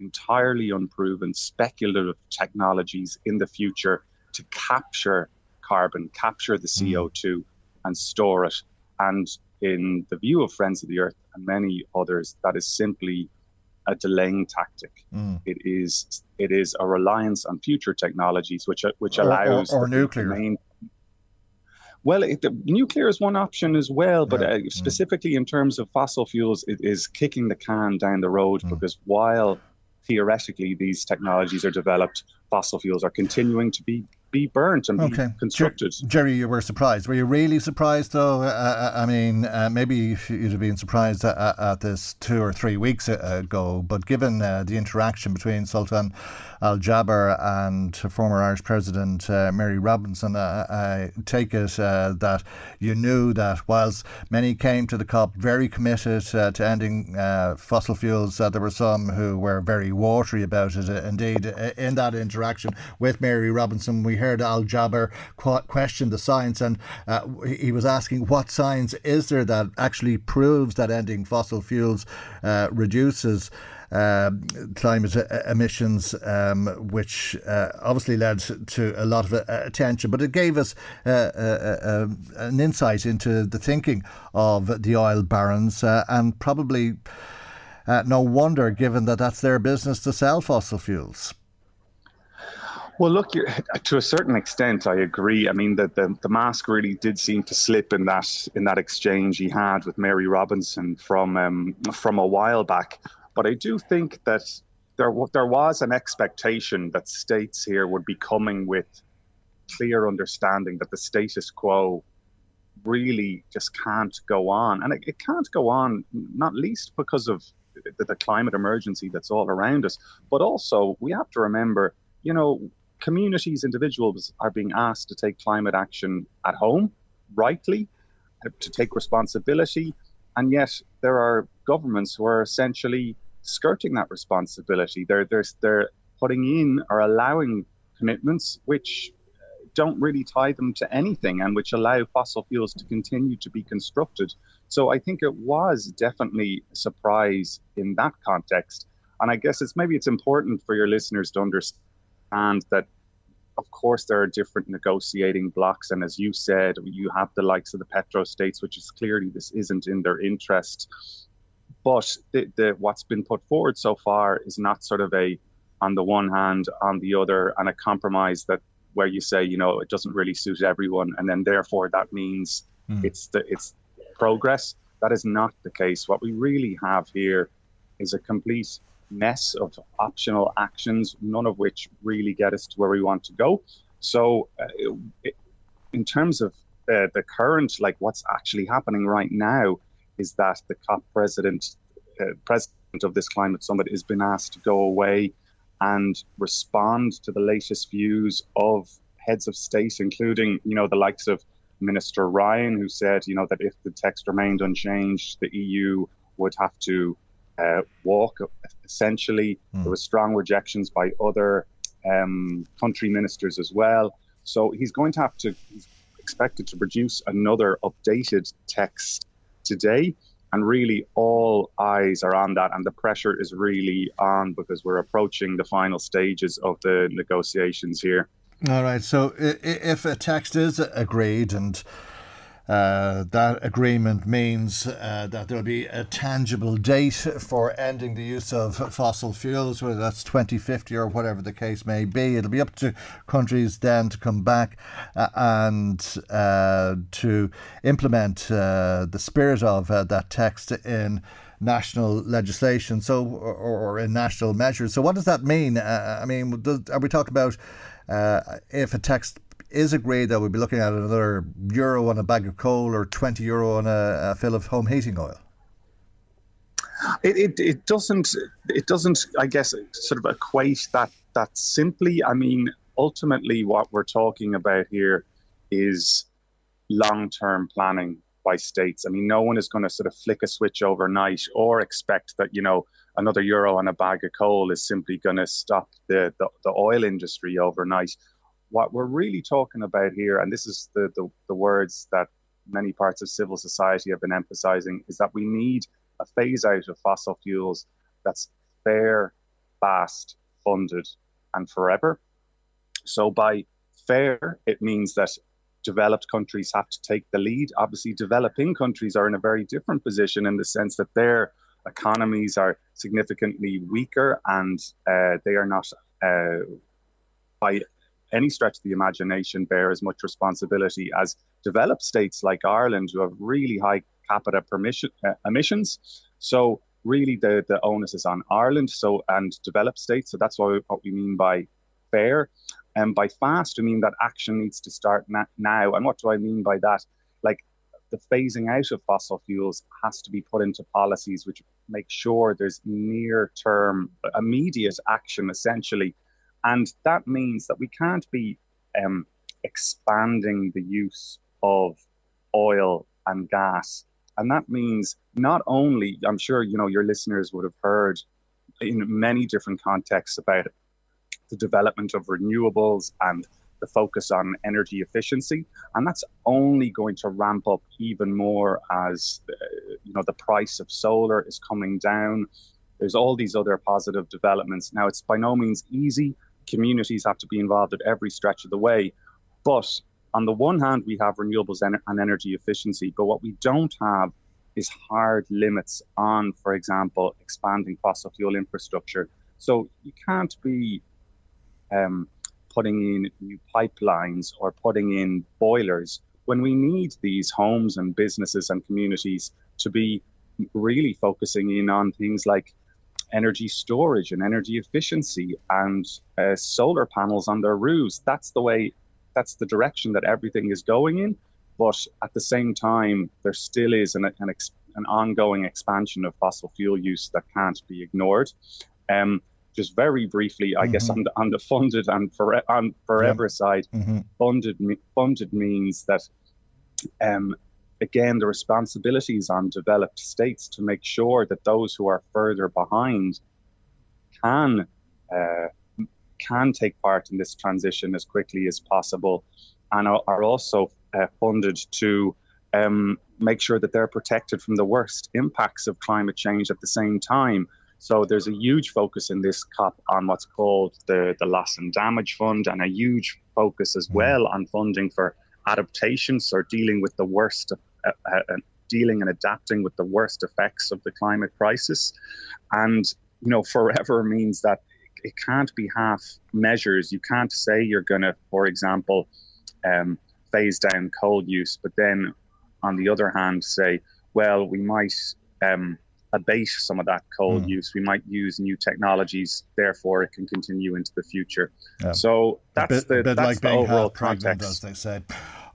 entirely unproven speculative technologies in the future to capture carbon, capture the mm. CO2 and store it. And in the view of Friends of the Earth and many others, that is simply a delaying tactic. Mm. It is it is a reliance on future technologies, which which allows or, or, or nuclear. Main, well, it, the, nuclear is one option as well, but yeah. uh, mm. specifically in terms of fossil fuels, it is kicking the can down the road mm. because while theoretically these technologies are developed, fossil fuels are continuing to be be burnt and okay. be constructed. Jer- Jerry, you were surprised. Were you really surprised, though? Uh, uh I mean, uh, maybe you'd have been surprised at, at, this two or three weeks ago, but given uh, the interaction between Sultan Al Jaber and former Irish President uh, Mary Robinson, uh, I take it that you knew that whilst many came to the COP very committed to ending fossil fuels, there were some who were very watery about it. indeed, in that interaction with Mary Robinson, we heard Al Jaber question the science, and uh, he was asking what science is there that actually proves that ending fossil fuels uh, reduces uh, climate emissions, um, which uh, obviously led to a lot of uh, attention, but it gave us uh, uh, an insight into the thinking of the oil barons and probably. no wonder, given that that's their business to sell fossil fuels. Well, look, <laughs> to a certain extent, I agree. I mean, the, the, the mask really did seem to slip in that in that exchange he had with Mary Robinson from um, from a while back. But I do think that there there was an expectation that states here would be coming with clear understanding that the status quo really just can't go on, and it, it can't go on not least because of the, the climate emergency that's all around us, but also we have to remember, you know, communities, individuals are being asked to take climate action at home, rightly, to take responsibility, and yet there are governments who are essentially skirting that responsibility. They're they're they're putting in or allowing commitments which don't really tie them to anything and which allow fossil fuels to continue to be constructed. So I think it was definitely a surprise in that context. And I guess it's maybe it's important for your listeners to understand that of course there are different negotiating blocks and as you said you have the likes of the petro states which is clearly this isn't in their interest but the, the, what's been put forward so far is not sort of a, on the one hand, on the other, and a compromise that where you say, you know, it doesn't really suit everyone, and then therefore that means mm. it's the it's progress. That is not the case. What we really have here is a complete mess of optional actions, none of which really get us to where we want to go. So, uh, it, in terms of uh, the current, like what's actually happening right now, is that the COP president, uh, president of this climate summit, has been asked to go away and respond to the latest views of heads of state, including, you know, the likes of Minister Ryan, who said, you know, that if the text remained unchanged, the EU would have to uh, walk. Essentially, mm. there were strong rejections by other um, country ministers as well. So he's going to have to. He's expected to produce another updated text today. And really, all eyes are on that, and the pressure is really on because we're approaching the final stages of the negotiations here. All right. So, if a text is agreed and uh, that agreement means uh, that there'll be a tangible date for ending the use of fossil fuels, whether that's 2050 or whatever the case may be. It'll be up to countries then to come back uh, and uh, to implement uh, the spirit of uh, that text in national legislation, so or, or, in national measures. So, what does that mean? I mean, does, are we talking about if a text is it agreed that we'll be looking at another euro on a bag of coal or 20 euro on a, a fill of home heating oil? It, it, it doesn't it doesn't I guess sort of equate that that simply. I mean, ultimately, what we're talking about here is long term planning by states. I mean, no one is going to sort of flick a switch overnight or expect that you know another euro on a bag of coal is simply going to stop the, the, the oil industry overnight what we're really talking about here, and this is the, the, the words that many parts of civil society have been emphasizing, is that we need a phase out of fossil fuels that's fair, fast, funded, and forever. So, by fair, it means that developed countries have to take the lead. Obviously, developing countries are in a very different position in the sense that their economies are significantly weaker and uh, they are not, uh, by any stretch of the imagination bear as much responsibility as developed states like Ireland, who have really high capita permission, uh, emissions. So really, the the onus is on Ireland. So and developed states. So that's what we, what we mean by fair. And by fast, we mean that action needs to start na- now. And what do I mean by that? Like the phasing out of fossil fuels has to be put into policies which make sure there's near term, immediate action essentially and that means that we can't be um, expanding the use of oil and gas. And that means not only, I'm sure, you know, your listeners would have heard in many different contexts about the development of renewables and the focus on energy efficiency, and that's only going to ramp up even more as uh, you know the price of solar is coming down. There's all these other positive developments. Now, it's by no means easy. Communities have to be involved at every stretch of the way, but on the one hand, we have renewables and energy efficiency, but what we don't have is hard limits on, for example, expanding fossil fuel infrastructure. So you can't be um, putting in new pipelines or putting in boilers when we need these homes and businesses and communities to be really focusing in on things like energy storage and energy efficiency and uh, solar panels on their roofs. That's the way, that's the direction that everything is going in. But at the same time, there still is an, an, an ongoing expansion of fossil fuel use that can't be ignored. Um, just very briefly, I mm-hmm. guess on the, on the funded and for, on forever yeah. side, mm-hmm. funded funded means that um, again the responsibilities on developed states to make sure that those who are further behind can uh, can take part in this transition as quickly as possible, and are, are also uh, funded to um, make sure that they're protected from the worst impacts of climate change at the same time. So there's a huge focus in this COP on what's called the, the loss and damage fund, and a huge focus as mm. well on funding for adaptations or dealing with the worst, uh, uh, uh, dealing and adapting with the worst effects of the climate crisis. And you know, forever means that it can't be half measures. You can't say you're going to, for example, um, phase down coal use, but then on the other hand, say, well, we might. Um, abate some of that coal mm. use. We might use new technologies, therefore it can continue into the future. Yeah. So that's bit, the, that's like the overall context. as they say.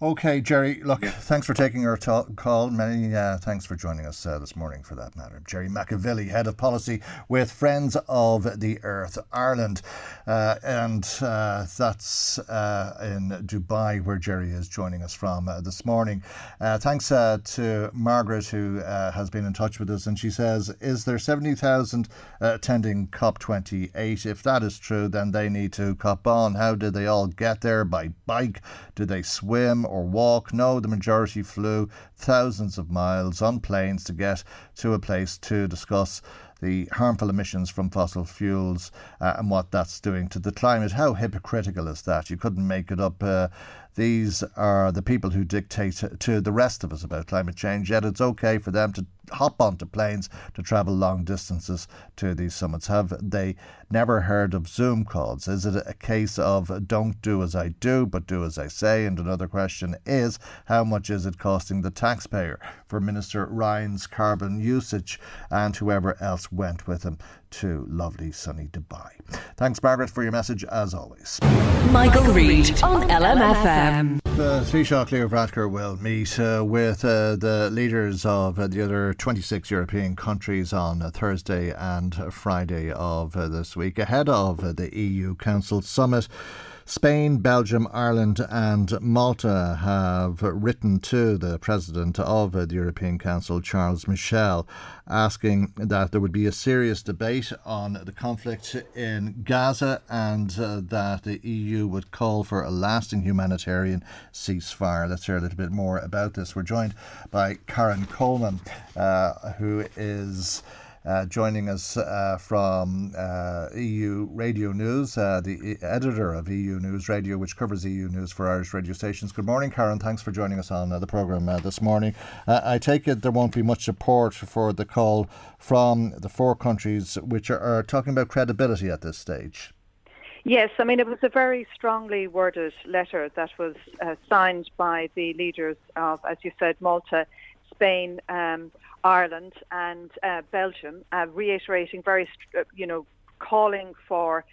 Okay, Jerry, look, yeah. thanks for taking our call. Many uh, thanks for joining us uh, this morning for that matter. Jerry Mac Evilly, Head of Policy with Friends of the Earth Ireland. Uh, and uh, that's uh, in Dubai, where Jerry is joining us from uh, this morning. thanks to Margaret, who has been in touch with us, and she says, Is there 70,000 attending COP28? If that is true, then they need to COP on. How did they all get there? By bike? Did they swim? Or walk. No, the majority flew thousands of miles on planes to get to a place to discuss the harmful emissions from fossil fuels uh, and what that's doing to the climate. How hypocritical is that? You couldn't make it up. Uh, these are the people who dictate to the rest of us about climate change, yet it's okay for them to hop onto planes to travel long distances to these summits. Have they never heard of Zoom calls? Is it a case of don't do as I do, but do as I say? And another question is how much is it costing the taxpayer for Minister Ryan's carbon usage and whoever else went with him to lovely sunny Dubai? Thanks, Margaret, for your message as always. Michael, Michael Reade on LMFM. The Taoiseach Leo will meet uh, with uh, the leaders of uh, the other 26 European countries on Thursday and Friday of uh, this week ahead of uh, the EU Council summit. Spain, Belgium, Ireland, and Malta have written to the President of the European Council, Charles Michel, asking that there would be a serious debate on the conflict in Gaza and uh, that the EU would call for a lasting humanitarian ceasefire. Let's hear a little bit more about this. We're joined by Karen Coleman, uh, who is. Uh, joining us uh, from uh, EU Radio News, uh, the editor of EU News Radio, which covers EU news for Irish radio stations. Good morning, Karen. Thanks for joining us on the programme this morning. I take it there won't be much support for the call from the four countries which are, are talking about credibility at this stage. Yes, I mean, it was a very strongly worded letter that was uh, signed by the leaders of, as you said, Malta, Spain, um, Ireland and uh, Belgium, uh, reiterating very, uh, you know, calling for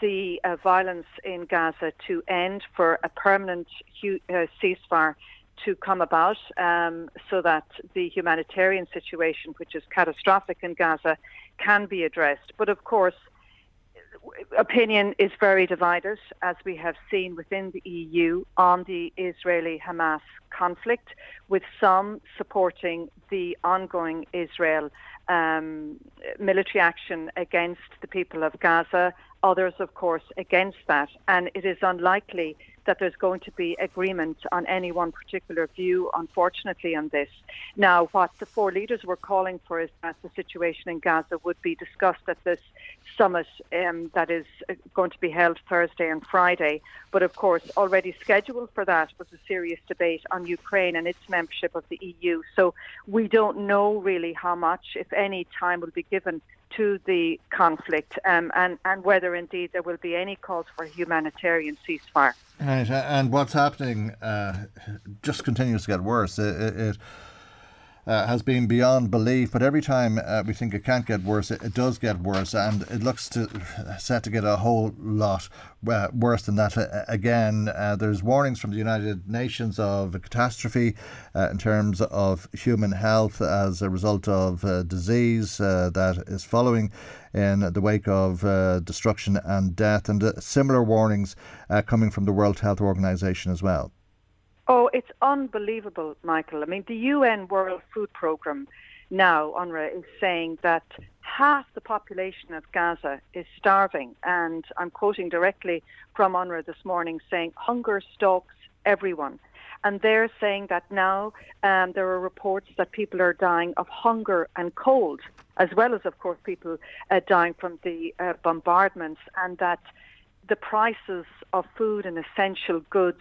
the uh, violence in Gaza to end, for a permanent hu- uh, ceasefire to come about, um, so that the humanitarian situation, which is catastrophic in Gaza, can be addressed. But of course, opinion is very divided, as we have seen within the EU on the Israeli Hamas conflict, with some supporting the ongoing Israel um, military action against the people of Gaza others, of course, against that. And it is unlikely that there's going to be agreement on any one particular view, unfortunately, on this. Now, what the four leaders were calling for is that the situation in Gaza would be discussed at this summit um, that is uh, going to be held Thursday and Friday. But of course, already scheduled for that was a serious debate on Ukraine and its membership of the EU. So we don't know really how much, if any, time will be given to the conflict um, and, and whether indeed there will be any calls for humanitarian ceasefire. Right, and what's happening uh, just continues to get worse. It, it, uh, has been beyond belief. But every time uh, we think it can't get worse, it, it, does get worse, and it looks to set to get a whole lot uh, worse than that uh, again. Uh, there's warnings from the United Nations of a catastrophe uh, in terms of human health as a result of disease that is following in the wake of destruction and death, and similar warnings coming from the World Health Organization as well. Oh, it's unbelievable, Michael. I mean, the UN World Food Programme now, UNRWA, is saying that half the population of Gaza is starving. And I'm quoting directly from UNRWA this morning saying hunger stalks everyone. And they're saying that now um, there are reports that people are dying of hunger and cold, as well as, of course, people uh, dying from the uh, bombardments, and that the prices of food and essential goods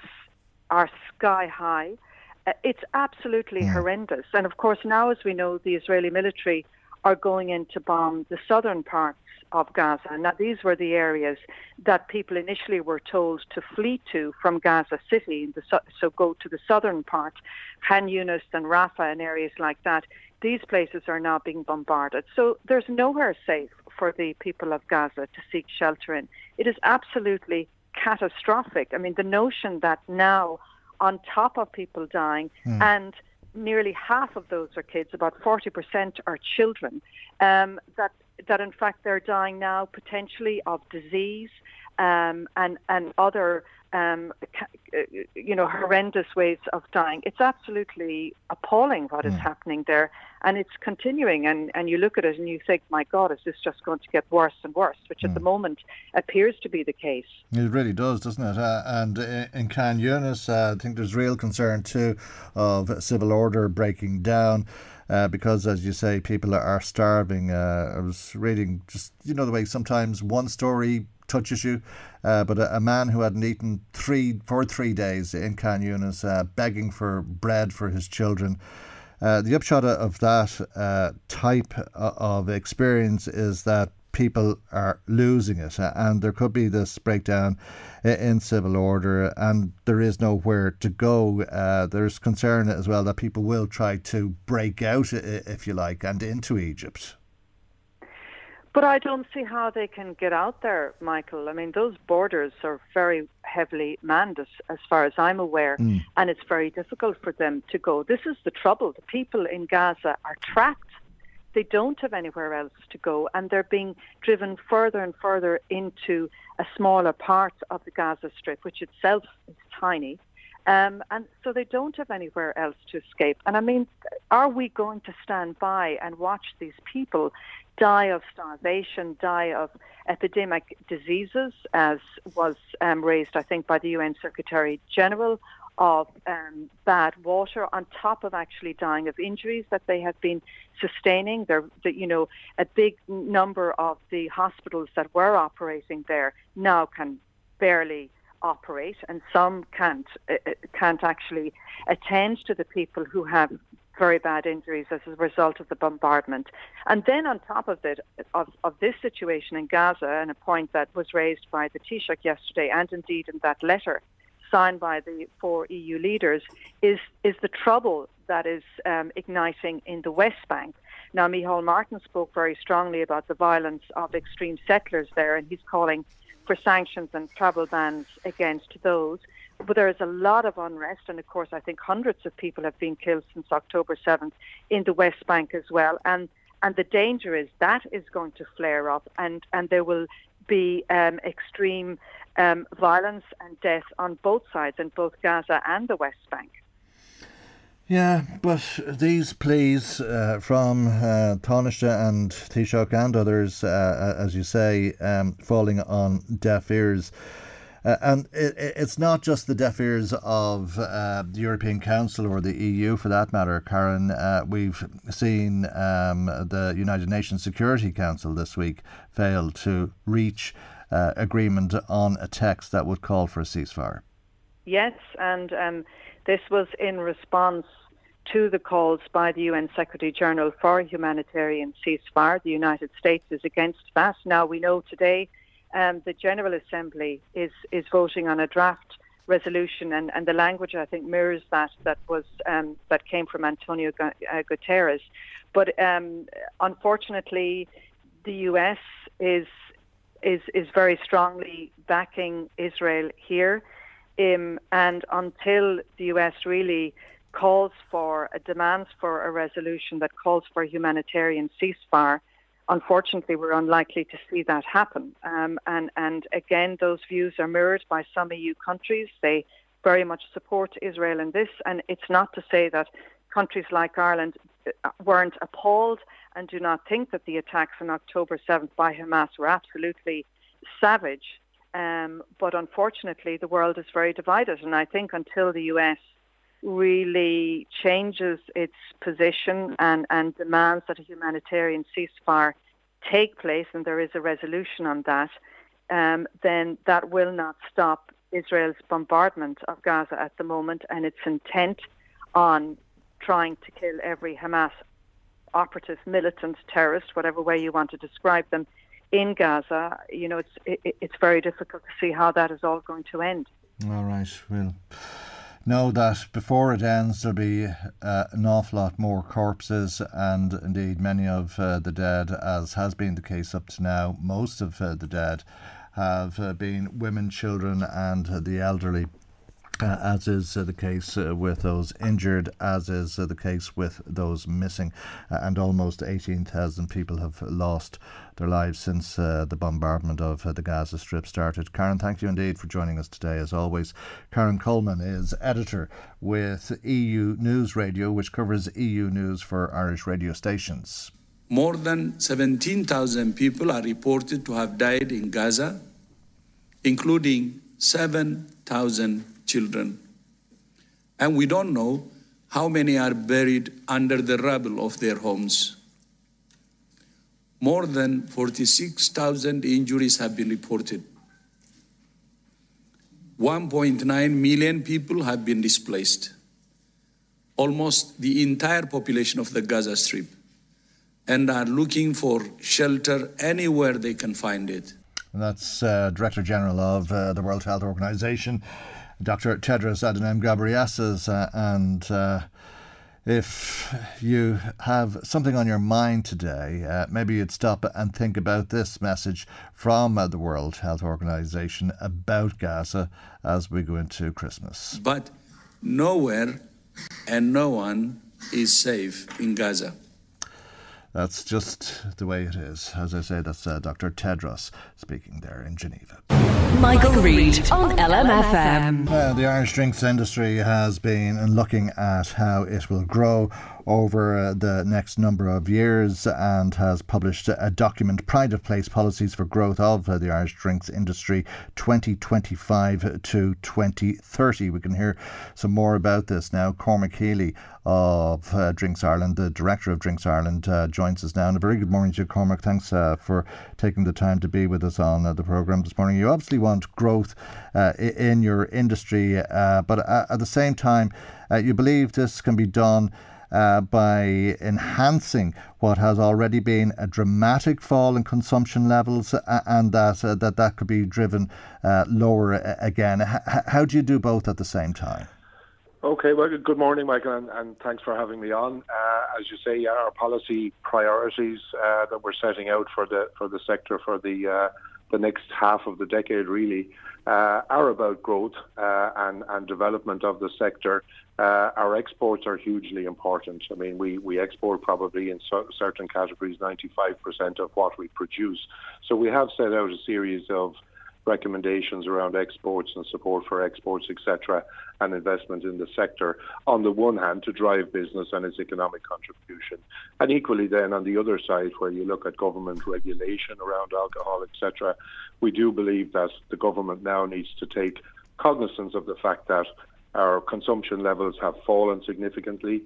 are sky high. Uh, it's absolutely mm. horrendous. And of course, now as we know, the Israeli military are going in to bomb the southern parts of Gaza. Now, these were the areas that people initially were told to flee to from Gaza City, so go to the southern part, Khan Yunis and Rafah and areas like that. These places are now being bombarded. So there's nowhere safe for the people of Gaza to seek shelter in. It is absolutely catastrophic. I mean, the notion that now, on top of people dying, mm. and nearly half of those are kids, about 40% are children, um, that, that in fact they're dying now potentially of disease um, and, and other um, you know, horrendous ways of dying. It's absolutely appalling what is mm. happening there, and it's continuing. And, and you look at it and you think, my God, is this just going to get worse and worse? Which mm. at the hmm. moment appears to be the case. It really does, doesn't it? Uh, and in Khan Yunis, uh, I think there's real concern too of civil order breaking down. Uh, because, as you say, people are starving. Uh, I was reading just, you know, the way sometimes one story touches you. Uh, but a, a, man who hadn't eaten three for three days in Khan Yunis, uh, begging for bread for his children. Uh, the upshot of that uh, type of experience is that people are losing it, and there could be this breakdown in civil order, and there is nowhere to go. Uh, there's concern as well that people will try to break out, if you like, and into Egypt. But I don't see how they can get out there, Michael. I mean, those borders are very heavily manned, as, as far as I'm aware, mm. and it's very difficult for them to go. This is the trouble. The people in Gaza are trapped. They don't have anywhere else to go, and they're being driven further and further into a smaller part of the Gaza Strip, which itself is tiny. Um, and so they don't have anywhere else to escape. And I mean, are we going to stand by and watch these people die of starvation, die of epidemic diseases, as was um, raised, I think, by the UN Secretary General, of um, bad water, on top of actually dying of injuries that they have been sustaining. There, the, you know, a big number of the hospitals that were operating there now can barely operate, and some can't uh, uh can't actually attend to the people who have very bad injuries as a result of the bombardment. And then on top of it, of, of this situation in Gaza, and a point that was raised by the Taoiseach yesterday, and indeed in that letter signed by the four EU leaders, is is the trouble that is um, igniting in the West Bank. Now, Micheál Martin spoke very strongly about the violence of extreme settlers there, and he's calling for sanctions and travel bans against those. But there is a lot of unrest, and of course, I think hundreds of people have been killed since October 7th in the West Bank as well. And and the danger is that is going to flare up, and and there will be um, extreme um, violence and death on both sides, in both Gaza and the West Bank. Yeah, but these pleas uh, from uh, Taoiseach and Taoiseach and others, uh, as you say, um, falling on deaf ears. Uh, and it, it's not just the deaf ears of uh, the European Council or the EU for that matter, Karen. Uh, we've seen um, the United Nations Security Council this week fail to reach uh, agreement on a text that would call for a ceasefire. Yes, and um, this was in response to the calls by the UN Secretary General for a humanitarian ceasefire. The United States is against that. Now, we know today um, the General Assembly is, is voting on a draft resolution, and, and the language I think mirrors that that was um, that came from Antonio uh, Guterres. But um, unfortunately, the U.S. is is is very strongly backing Israel here, um, and until the U.S. really calls for a demands for a resolution that calls for a humanitarian ceasefire, unfortunately, we're unlikely to see that happen. Um, and, and again, those views are mirrored by some EU countries. They very much support Israel in this. And it's not to say that countries like Ireland uh, weren't appalled and do not think that the attacks on October 7th by Hamas were absolutely savage. Um, but unfortunately, the world is very divided. And I think until the US really changes its position and, and demands that a humanitarian ceasefire take place and there is a resolution on that, um, then that will not stop Israel's bombardment of Gaza at the moment and its intent on trying to kill every Hamas operative, militant, terrorist, whatever way you want to describe them, in Gaza. You know, it's it, it's very difficult to see how that is all going to end. All right, well know that before it ends, there'll be uh, an awful lot more corpses, and indeed many of uh, the dead, as has been the case up to now, most of uh, the dead have uh, been women, children, and the elderly. Uh, as is uh, the case uh, with those injured, as is uh, the case with those missing. Uh, and almost 18,000 people have lost their lives since uh, the bombardment of the Gaza Strip started. Karen, thank you indeed for joining us today, as always. Karen Coleman is editor with EU News Radio, which covers EU news for Irish radio stations. More than 17,000 people are reported to have died in Gaza, including 7,000 children. And we don't know how many are buried under the rubble of their homes. More than 46,000 injuries have been reported. 1.9 million people have been displaced, almost the entire population of the Gaza Strip, and are looking for shelter anywhere they can find it. And that's uh, Director General of uh, the World Health Organization. Dr. Tedros Adhanom Ghebreyesus, uh, and uh, if you have something on your mind today, uh, maybe you'd stop and think about this message from uh, the World Health Organization about Gaza as we go into Christmas. But nowhere and no one is safe in Gaza. That's just the way it is. As I say, that's uh, Dr. Tedros speaking there in Geneva. Michael, Reade on LMFM. Uh, the Irish drinks industry has been looking at how it will grow over uh, the next number of years and has published a document, Pride of Place Policies for Growth of uh, the Irish Drinks Industry 2025 to 2030. We can hear some more about this now. Cormac Healy of uh, Drinks Ireland, the Director of Drinks Ireland, uh, joins us now. And a very good morning to you, Cormac. Thanks uh, for taking the time to be with us on uh, the programme this morning. You obviously want growth in your industry, but at the same time, you believe this can be done uh, by enhancing what has already been a dramatic fall in consumption levels uh, and that, uh, that that could be driven uh, lower again. H- how do you do both at the same time? Okay, well, good morning, Michael, and, and thanks for having me on. Uh, as you say, our policy priorities uh, that we're setting out for the for the sector for the uh, the next half of the decade really uh, are about growth uh, and, and development of the sector. Uh, our exports are hugely important. I mean, we, we export probably in so, certain categories 95% of what we produce. So we have set out a series of recommendations around exports and support for exports, etc., and investment in the sector, on the one hand, to drive business and its economic contribution. And equally, then, on the other side, where you look at government regulation around alcohol, etc., we do believe that the government now needs to take cognizance of the fact that our consumption levels have fallen significantly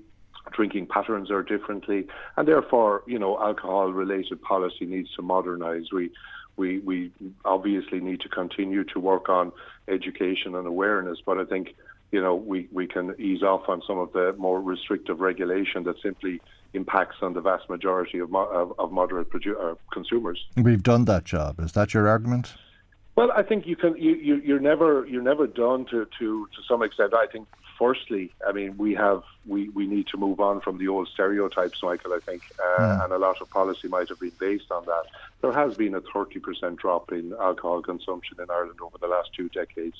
drinking patterns are differently, and therefore, you know, alcohol-related policy needs to modernise. We we, we obviously need to continue to work on education and awareness, but I think you know we, we can ease off on some of the more restrictive regulation that simply impacts on the vast majority of, mo- of, of moderate produ- uh, consumers. We've done that job. Is that your argument? Well, I think you can. You, you you're never you're never done to to to some extent. I think firstly, I mean, we have we, we need to move on from the old stereotypes, Michael. I think, uh, mm. and a lot of policy might have been based on that. There has been a 30% drop in alcohol consumption in Ireland over the last two decades.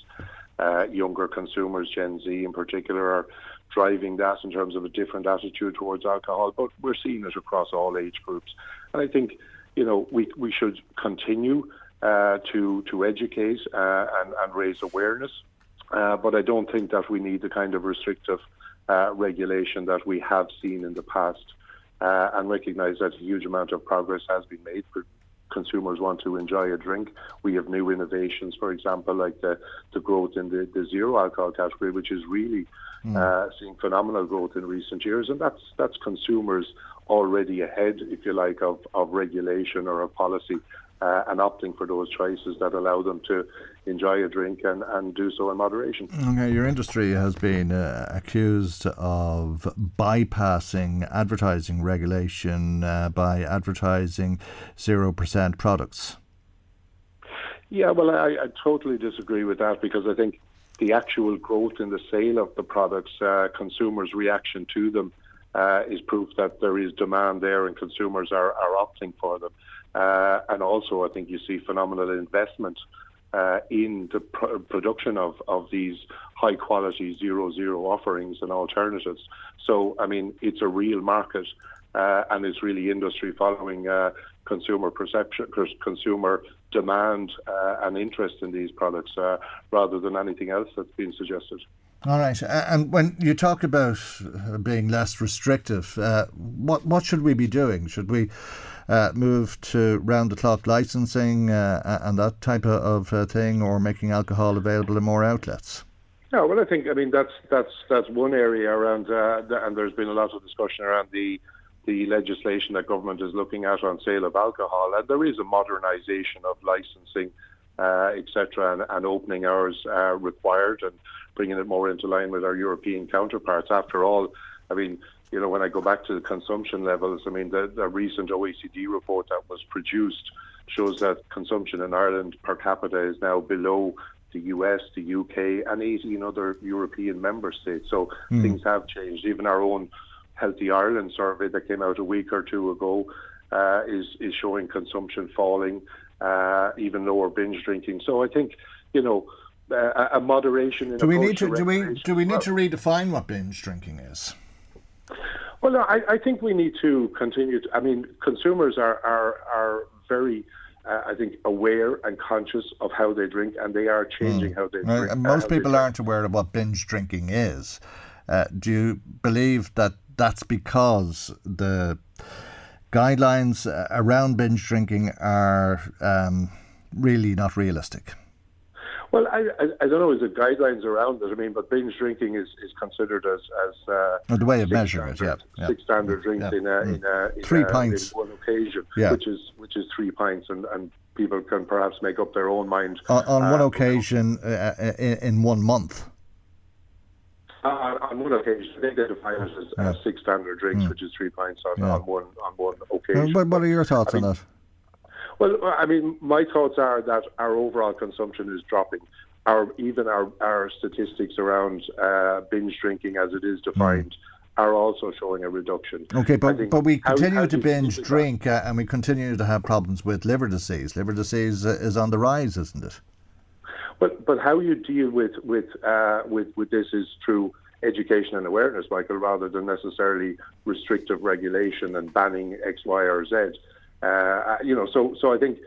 Uh, younger consumers, Gen Z in particular, are driving that in terms of a different attitude towards alcohol. But we're seeing it across all age groups, and I think you know we we should continue. Uh, to to educate uh, and, and raise awareness uh, but I don't think that we need the kind of restrictive uh, regulation that we have seen in the past uh, and recognise that a huge amount of progress has been made. For consumers want to enjoy a drink. We have new innovations, for example, like the, the growth in the, the zero alcohol category, which is really mm. seeing phenomenal growth in recent years. And that's, that's consumers already ahead, if you like, of, of regulation or of policy uh, and opting for those choices that allow them to enjoy a drink and, and do so in moderation. Okay, your industry has been uh, accused of bypassing advertising regulation uh, by advertising 0% products. Yeah, well, I, I, totally disagree with that because I think the actual growth in the sale of the products, uh, consumers' reaction to them, uh, is proof that there is demand there and consumers are, are opting for them. Uh, and also, I think you see phenomenal investment uh, in the pr- production of, of these high quality zero zero offerings and alternatives. So, I mean, it's a real market uh, and it's really industry following uh, consumer perception, consumer demand uh, and interest in these products uh, rather than anything else that's been suggested. All right, and when you talk about being less restrictive, what what should we be doing? Should we uh, move to round the clock licensing uh, and that type of, uh, thing, or making alcohol available in more outlets? No, well, I think I mean that's that's that's one area around, uh, and there's been a lot of discussion around the the legislation that government is looking at on sale of alcohol, and there is a modernisation of licensing, uh, etc., and, and, opening hours uh, required, and bringing it more into line with our European counterparts. After all, I mean, you know, when I go back to the consumption levels, I mean, the, the recent OECD report that was produced shows that consumption in Ireland per capita is now below the US, the UK, and 18 other European member states. So mm. things have changed. Even our own Healthy Ireland survey that came out a week or two ago uh, is is showing consumption falling, uh, even lower binge drinking. So I think, you know, uh, a moderation. In do we need to, to do we do we need well, to redefine what binge drinking is? Well, no, I, I think we need to continue. To, I mean, consumers are are are very. Uh, I think aware and conscious of how they drink, and they are changing mm. how they drink. And most people aren't aware of what binge drinking is. Uh, do you believe that that's because the guidelines uh, around binge drinking are um, really not realistic? Well, I, I, I, don't know. Is it guidelines around it? I mean, but binge drinking is, is considered as as uh, oh, the way of measuring it. Yeah, yeah. six standard drinks yeah. in, a, mm. in, a, in three a, pints in one occasion, yeah. which is which is three pints, and, and people can perhaps make up their own mind on, on uh, one occasion uh, uh, in, in, one month. Uh, on one occasion, I think they define it as, yeah. six standard drinks, mm. which is three pints on, on one on one occasion. What, what are your thoughts I mean, on that? Well, I mean, my thoughts are that our overall consumption is dropping. Our even our, our statistics around uh, binge drinking, as it is defined. Mm. Are also showing a reduction. Okay, but but we continue how, to binge drink uh, and we continue to have problems with liver disease. Liver disease uh, is on the rise, isn't it? But but how you deal with with uh, with with this is through education and awareness, Michael, rather than necessarily restrictive regulation and banning X, Y, or Z. Uh, you know, so so I think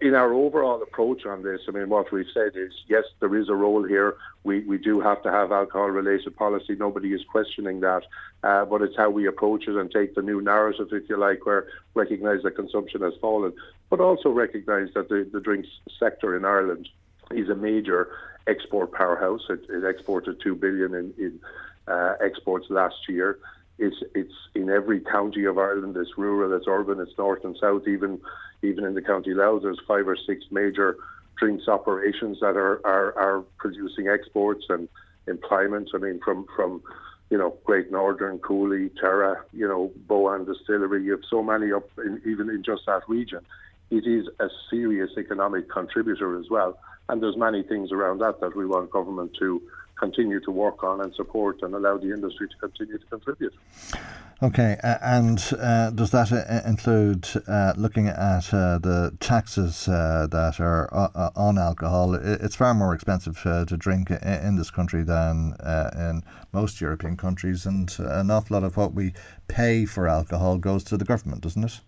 in our overall approach on this, I mean, what we've said is yes, there is a role here. We we do have to have alcohol-related policy. Nobody is questioning that, uh, but it's how we approach it and take the new narrative, if you like, where recognise that consumption has fallen, but also recognise that the, the drinks sector in Ireland is a major export powerhouse. It, it exported two billion in, in uh, exports last year. It's it's in every county of Ireland. It's rural, it's urban, it's north and south. Even even in the county Louth, there's five or six major drinks operations that are, are, are producing exports and employment. I mean, from from you know Great Northern, Cooley, Terra, you know Boann Distillery. You have so many up in, even in just that region. It is a serious economic contributor as well, and there's many things around that that we want government to continue to work on and support and allow the industry to continue to contribute. Okay, uh, and uh, does that uh, include uh, looking at uh, the taxes uh, that are on alcohol? It's far more expensive to drink in this country than in most European countries, and an awful lot of what we pay for alcohol goes to the government, doesn't it?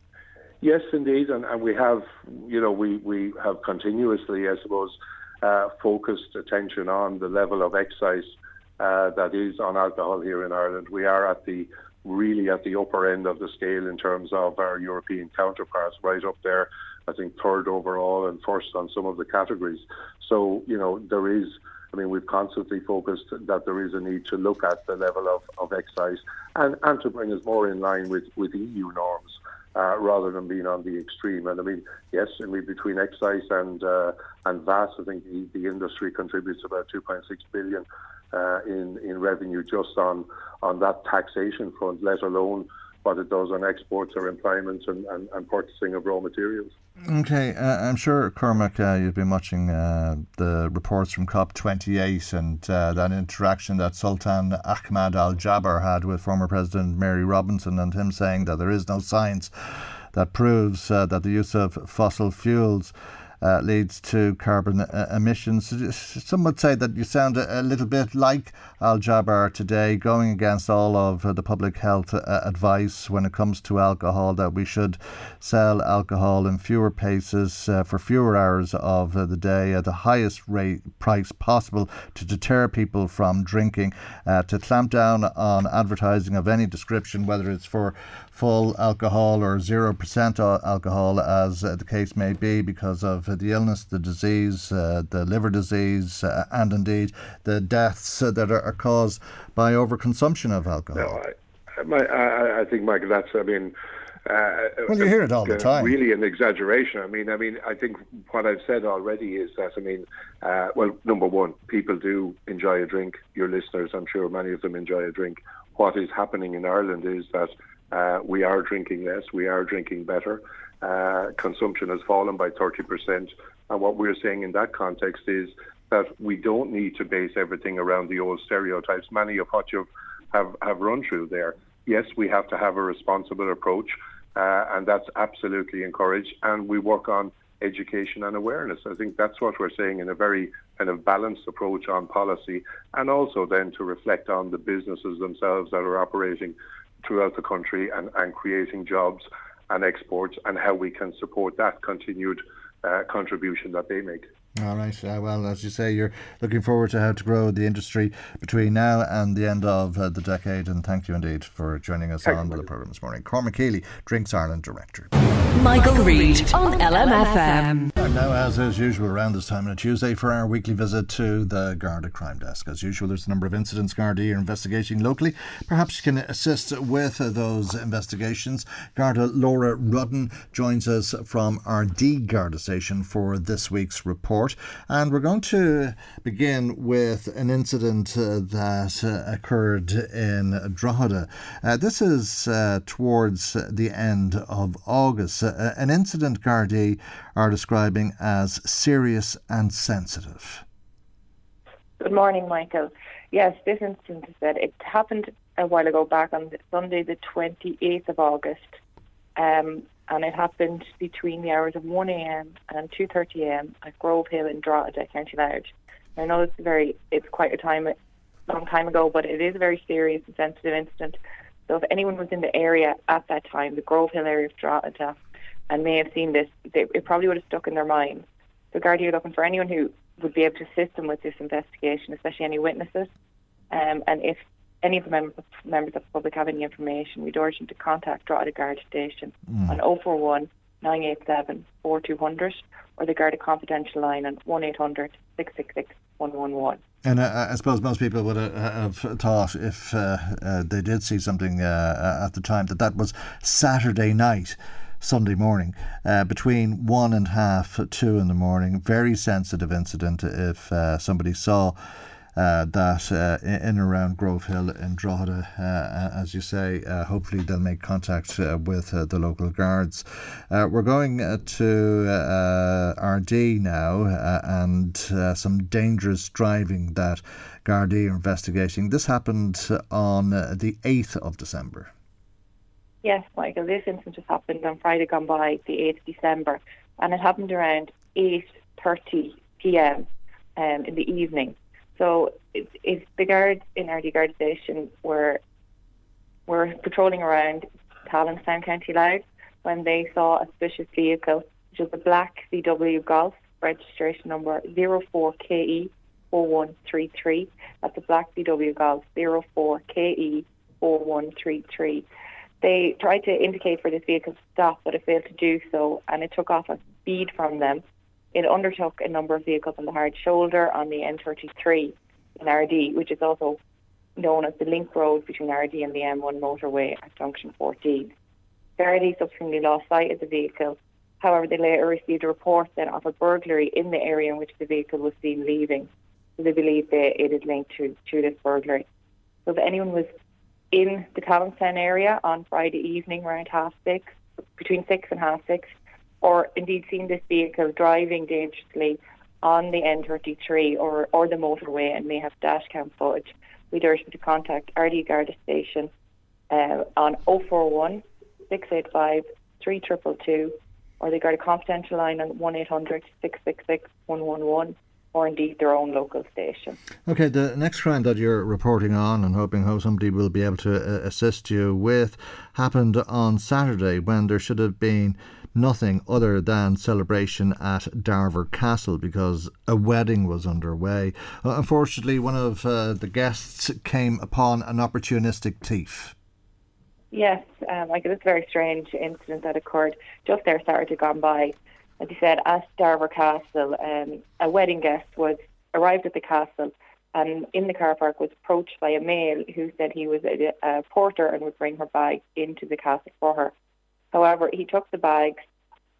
Yes, indeed, and, and we have, you know, we, we have continuously, I suppose, uh, focused attention on the level of excise uh, that is on alcohol here in Ireland. We are at the really at the upper end of the scale in terms of our European counterparts, right up there, I think third overall and first on some of the categories. So, you know, there is, I mean, we've constantly focused that there is a need to look at the level of, of excise and, and to bring us more in line with, with EU norms uh, rather than being on the extreme. And I mean, yes, I mean between excise and uh, and VAT, I think the, the industry contributes about 2.6 billion uh, in in revenue just on on that taxation front, let alone what it does on exports or employment and, and, and purchasing of raw materials. Okay, uh, I'm sure Cormac, uh, you've been watching uh, the reports from COP28 and uh, that interaction that Sultan Ahmad Al Jaber had with former President Mary Robinson, and him saying that there is no science that proves uh, that the use of fossil fuels uh, leads to carbon uh, emissions. Some would say that you sound a, a, little bit like Al Jaber today, going against all of uh, the public health uh, advice when it comes to alcohol, that we should sell alcohol in fewer paces uh, for fewer hours of uh, the day at the highest rate price possible to deter people from drinking, to clamp down on advertising of any description, whether it's for full alcohol or 0% alcohol, as uh, the case may be, because of uh, the illness, the disease, uh, the liver disease, uh, and indeed the deaths uh, that are, are, caused by overconsumption of alcohol. No, I, my, I, I think, Michael, that's, I mean, uh, well, you hear it all the time. Really, an exaggeration. I mean, I mean, I think what I've said already is that I mean, uh, well, number one, people do enjoy a drink. Your listeners, I'm sure, many of them enjoy a drink. What is happening in Ireland is that uh, we are drinking less. We are drinking better. Uh, consumption has fallen by 30%. And what we're saying in that context is that we don't need to base everything around the old stereotypes, many of what you have, have run through there. Yes, we have to have a responsible approach, uh, and that's absolutely encouraged. And we work on education and awareness. I think that's what we're saying in a very kind of balanced approach on policy, and also then to reflect on the businesses themselves that are operating throughout the country and, and creating jobs and exports and how we can support that continued uh, contribution that they make. All right. Uh, well, as you say, you're looking forward to how to grow the industry between now and the end of uh, the decade. And thank you indeed for joining us thank on the programme this morning. Cormac Healy, Drinks Ireland Director. Michael Reade on LMFM. And now, as is usual, around this time on a Tuesday for our weekly visit to the Garda Crime Desk. As usual, there's a number of incidents Garda are investigating locally. Perhaps you can assist with uh, those investigations. Garda Laura Rudden joins us from Ardee Garda station for this week's report. And we're going to begin with an incident uh, that uh, occurred in Drogheda. Uh, this is uh, towards the end of August. Uh, an incident Gardaí are describing as serious and sensitive. Good morning, Michael. Yes, this incident is that it happened a while ago back on Sunday, the 28th of August. Um, and it happened between the hours of 1am and 2.30am at Grove Hill in Drogheda, County Louth. I know it's very, it's quite a time, long time ago, but it is a very serious and sensitive incident. So if anyone was in the area at that time, the Grove Hill area of Drogheda, and may have seen this, they, it probably would have stuck in their minds. So Gardaí are looking for anyone who would be able to assist them with this investigation, especially any witnesses. Um, and if any of the members of, members of the public have any information, we'd urge them to contact Drogheda Garda Station Mm. on 041 987 4200 or the Garda confidential line on 1800 666 111. And uh, I suppose most people would uh, have thought if uh, uh, they did see something uh, at the time that that was Saturday night. Sunday morning, uh, between one and half two in the morning. Very sensitive incident. If uh, somebody saw uh, that uh, in and around Grove Hill in Drogheda, uh, as you say, uh, hopefully they'll make contact with the local guards. We're going to RD now and some dangerous driving that Gardaí are investigating. This happened on the 8th of December. Yes, Michael, this incident just happened on Friday gone by, the 8th of December, and it happened around 8.30 p.m. Um, in the evening. So if, if the guards in RD Guard Station were were patrolling around Tallanstown, County Louth, when they saw a suspicious vehicle, which was a black VW Golf, registration number 04KE 4133. That's a black VW Golf 04KE 4133. They tried to indicate for this vehicle to stop, but it failed to do so, and it took off at speed from them. It undertook a number of vehicles on the hard shoulder on the N33 in RD, which is also known as the link road between RD and the M1 motorway at junction 14. Gardaí subsequently lost sight of the vehicle. However, they later received a report then of a burglary in the area in which the vehicle was seen leaving. So they believe that it is linked to, to this burglary. So if anyone was in the Tallanstown area on Friday evening around half six, between six and half six, or indeed seen this vehicle driving dangerously on the N33 or, or the motorway and may have dash cam footage, we'd urge them to contact RD Garda Station uh, on 041 685 3222 or they got a confidential line on 1800 666 111 or indeed their own local station. Okay, the next crime that you're reporting on and hoping how somebody will be able to uh, assist you with happened on Saturday when there should have been nothing other than celebration at Darver Castle because a wedding was underway. Uh, unfortunately, one of uh, the guests came upon an opportunistic thief. Yes, um, like it's a very strange incident that occurred just there Saturday gone by. As you said, at Darver Castle, um, a wedding guest was arrived at the castle and in the car park was approached by a male who said he was a, a porter and would bring her bags into the castle for her. However, he took the bags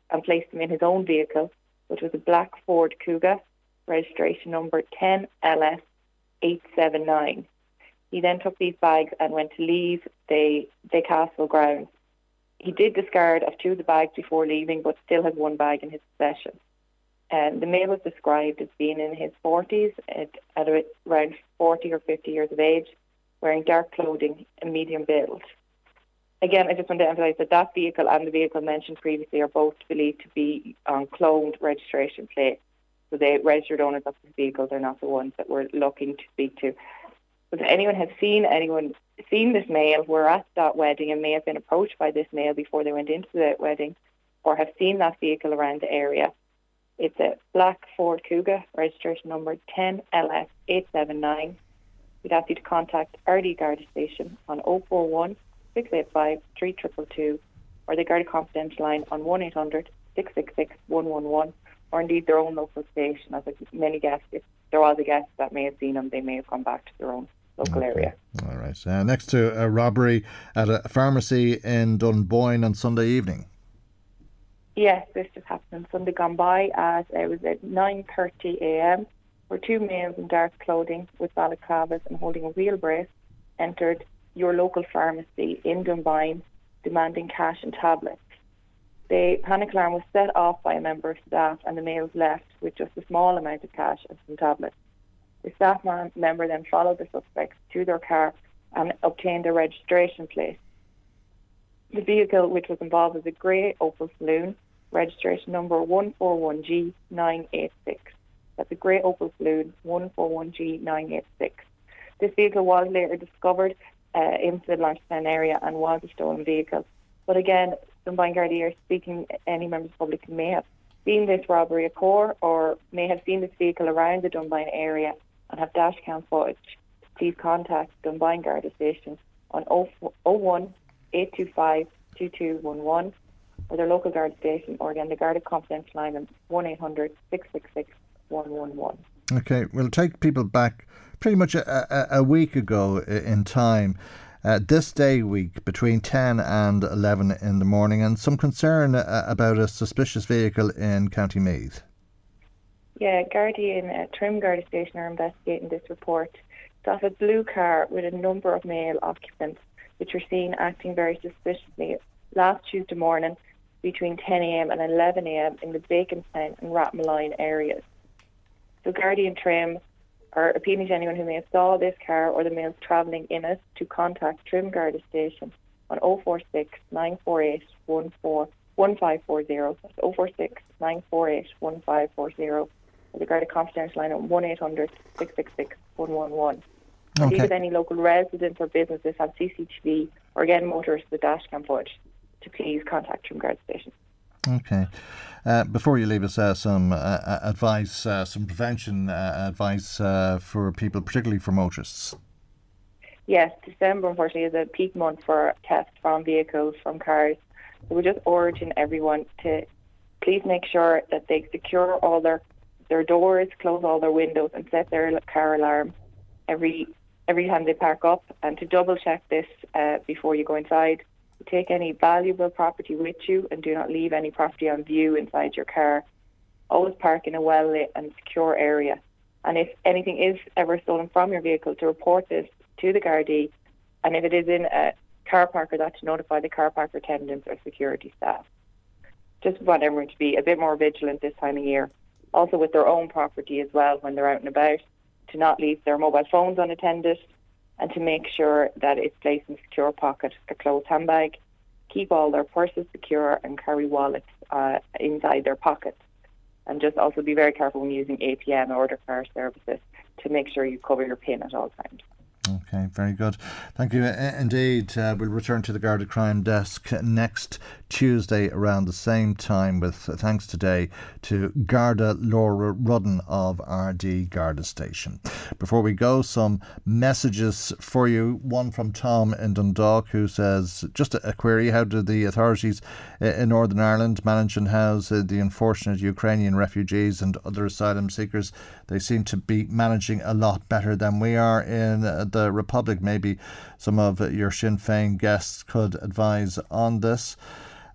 and placed them in his own vehicle, which was a black Ford Kuga, registration number 10LS879. He then took these bags and went to leave the, the castle grounds. He did discard of two of the bags before leaving, but still had one bag in his possession. And the male was described as being in his 40s, at, at around 40 or 50 years of age, wearing dark clothing and medium build. Again, I just want to emphasise that that vehicle and the vehicle mentioned previously are both believed to be on cloned registration plates. So the registered owners of the vehicles are not the ones that we're looking to speak to. But if anyone has seen anyone seen this male, were at that wedding and may have been approached by this male before they went into the wedding, or have seen that vehicle around the area, it's a black Ford Kuga, registration number 10LS879. We'd ask you to contact RD Garda Station on 041 685 3222 or the Garda Confidential line on 1800 666 111 or indeed their own local station. As many guests, if there was a guest that may have seen them, they may have gone back to their own local Okay. area. All right. Uh, next to a robbery at a pharmacy in Dunboyne on Sunday evening. Yes, this just happened on Sunday gone by at it was at 9:30 a.m. where two males in dark clothing with balaclavas and holding a wheel brace entered your local pharmacy in Dunboyne demanding cash and tablets. The panic alarm was set off by a member of staff and the males left with just a small amount of cash and some tablets. The staff man- member then followed the suspects to their car and obtained a registration plate. The vehicle which was involved was a grey Opel Saloon, registration number 141G986. That's a grey Opel Saloon 141G986. This vehicle was later discovered uh, in the Blanchardstown area and was a stolen vehicle. But again, Dunboyne Gardaí are speaking any members of the public may have seen this robbery occur or may have seen this vehicle around the Dunboyne area and have dash cam footage, please contact Dunboyne Garda Station on 01 825 2211 or their local Garda station or again the Garda confidential line on 1 800 666 111. Okay, we'll take people back pretty much a, a, a week ago in time. Uh, this day week between 10 and 11 in the morning, and some concern uh, about a suspicious vehicle in County Meath. Yeah, Guardian uh, Trim Garda Station are investigating this report. It's off a blue car with a number of male occupants, which were seen acting very suspiciously last Tuesday morning between 10am and 11am in the Baconstown and Rathmolyon areas. So Guardian Trim are appealing to anyone who may have saw this car or the males travelling in it to contact Trim Garda Station on 046 948 1540. That's 046 948 1540. Or the Garda Confidential line on 1 800 666 111. Okay. if any local residents or businesses have CCTV or again motorists with dash cam footage, to please contact Trim Garda Station. Okay. Uh, before you leave us, uh, some uh, uh advice, uh, some prevention uh, advice for people, particularly for motorists. Yes, December unfortunately is a peak month for tests from vehicles, from cars. So we're just urging everyone to please make sure that they secure all their their doors, close all their windows, and set their car alarm every every time they park up, and to double check this before you go inside take any valuable property with you and do not leave any property on view inside your car. Always park in a well lit and secure area. And if anything is ever stolen from your vehicle, to report this to the Gardaí. And if it is in a car park or that, to notify the car park attendants or security staff. Just want everyone to be a bit more vigilant this time of year. Also with their own property as well when they're out and about, to not leave their mobile phones unattended and to make sure that it's placed in a secure pocket, a closed handbag, keep all their purses secure and carry wallets uh, inside their pockets. And just also be very careful when using APM order car services to make sure you cover your PIN at all times. Okay, very good. Thank you. Indeed, uh, we'll return to the Garda Crime Desk next Tuesday around the same time with thanks today to Garda Laura Rudden of RD Garda Station. Before we go, some messages for you. One from Tom in Dundalk who says, just a query, how do the authorities in Northern Ireland manage and house uh, the unfortunate Ukrainian refugees and other asylum seekers? They seem to be managing a lot better than we are in uh, the Republic. Maybe some of your Sinn Féin guests could advise on this.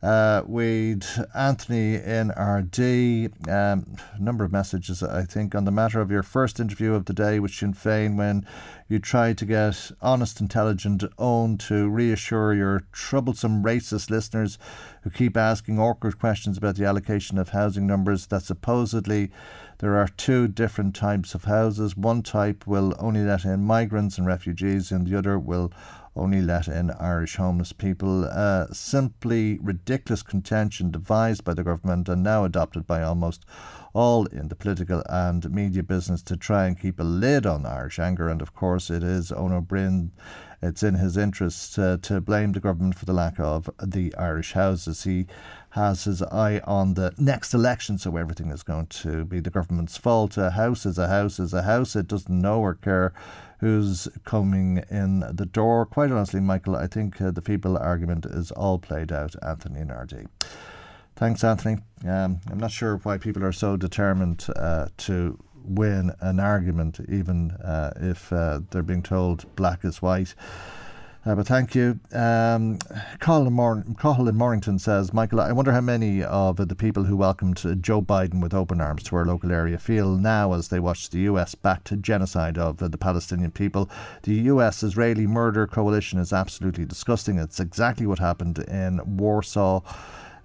Uh, we'd Anthony in RD. Um, number of messages, I think, on the matter of your first interview of the day with Sinn Féin when you tried to get honest, intelligent Eoin to reassure your troublesome racist listeners who keep asking awkward questions about the allocation of housing numbers that supposedly there are two different types of houses. One type will only let in migrants and refugees, and the other will only let in Irish homeless people. Uh, simply ridiculous contention devised by the government and now adopted by almost all in the political and media business to try and keep a lid on Irish anger. And of course, it is Eoin Ó It's in his interest uh, to blame the government for the lack of the Irish houses. He has his eye on the next election, so everything is going to be the government's fault. A house is a house is a house. It doesn't know or care who's coming in the door. Quite honestly, Michael, I think uh, the people argument is all played out, Anthony Nardi. Thanks, Anthony. Um, I'm not sure why people are so determined uh, to win an argument, even uh, if uh, they're being told black is white. Uh, but thank you. Um, Colin, Mor- Colin Morrington says, Michael, I wonder how many of the people who welcomed Joe Biden with open arms to our local area feel now as they watch the US backed genocide of the Palestinian people. The US Israeli murder coalition is absolutely disgusting. It's exactly what happened in Warsaw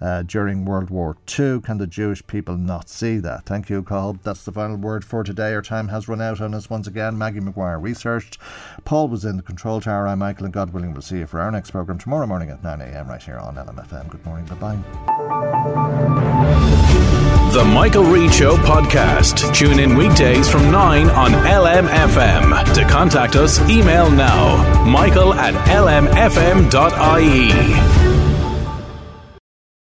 uh, during World War II. Can the Jewish people not see that? Thank you, Carl. That's the final word for today. Our time has run out on us once again. Maggie McGuire researched. Paul was in the control tower. I'm Michael, and God willing, we'll see you for our next programme tomorrow morning at 9 a.m. right here on LMFM. Good morning. Bye bye. The Michael Reade Show podcast. Tune in weekdays from 9 on LMFM. To contact us, email now michael at lmfm.ie.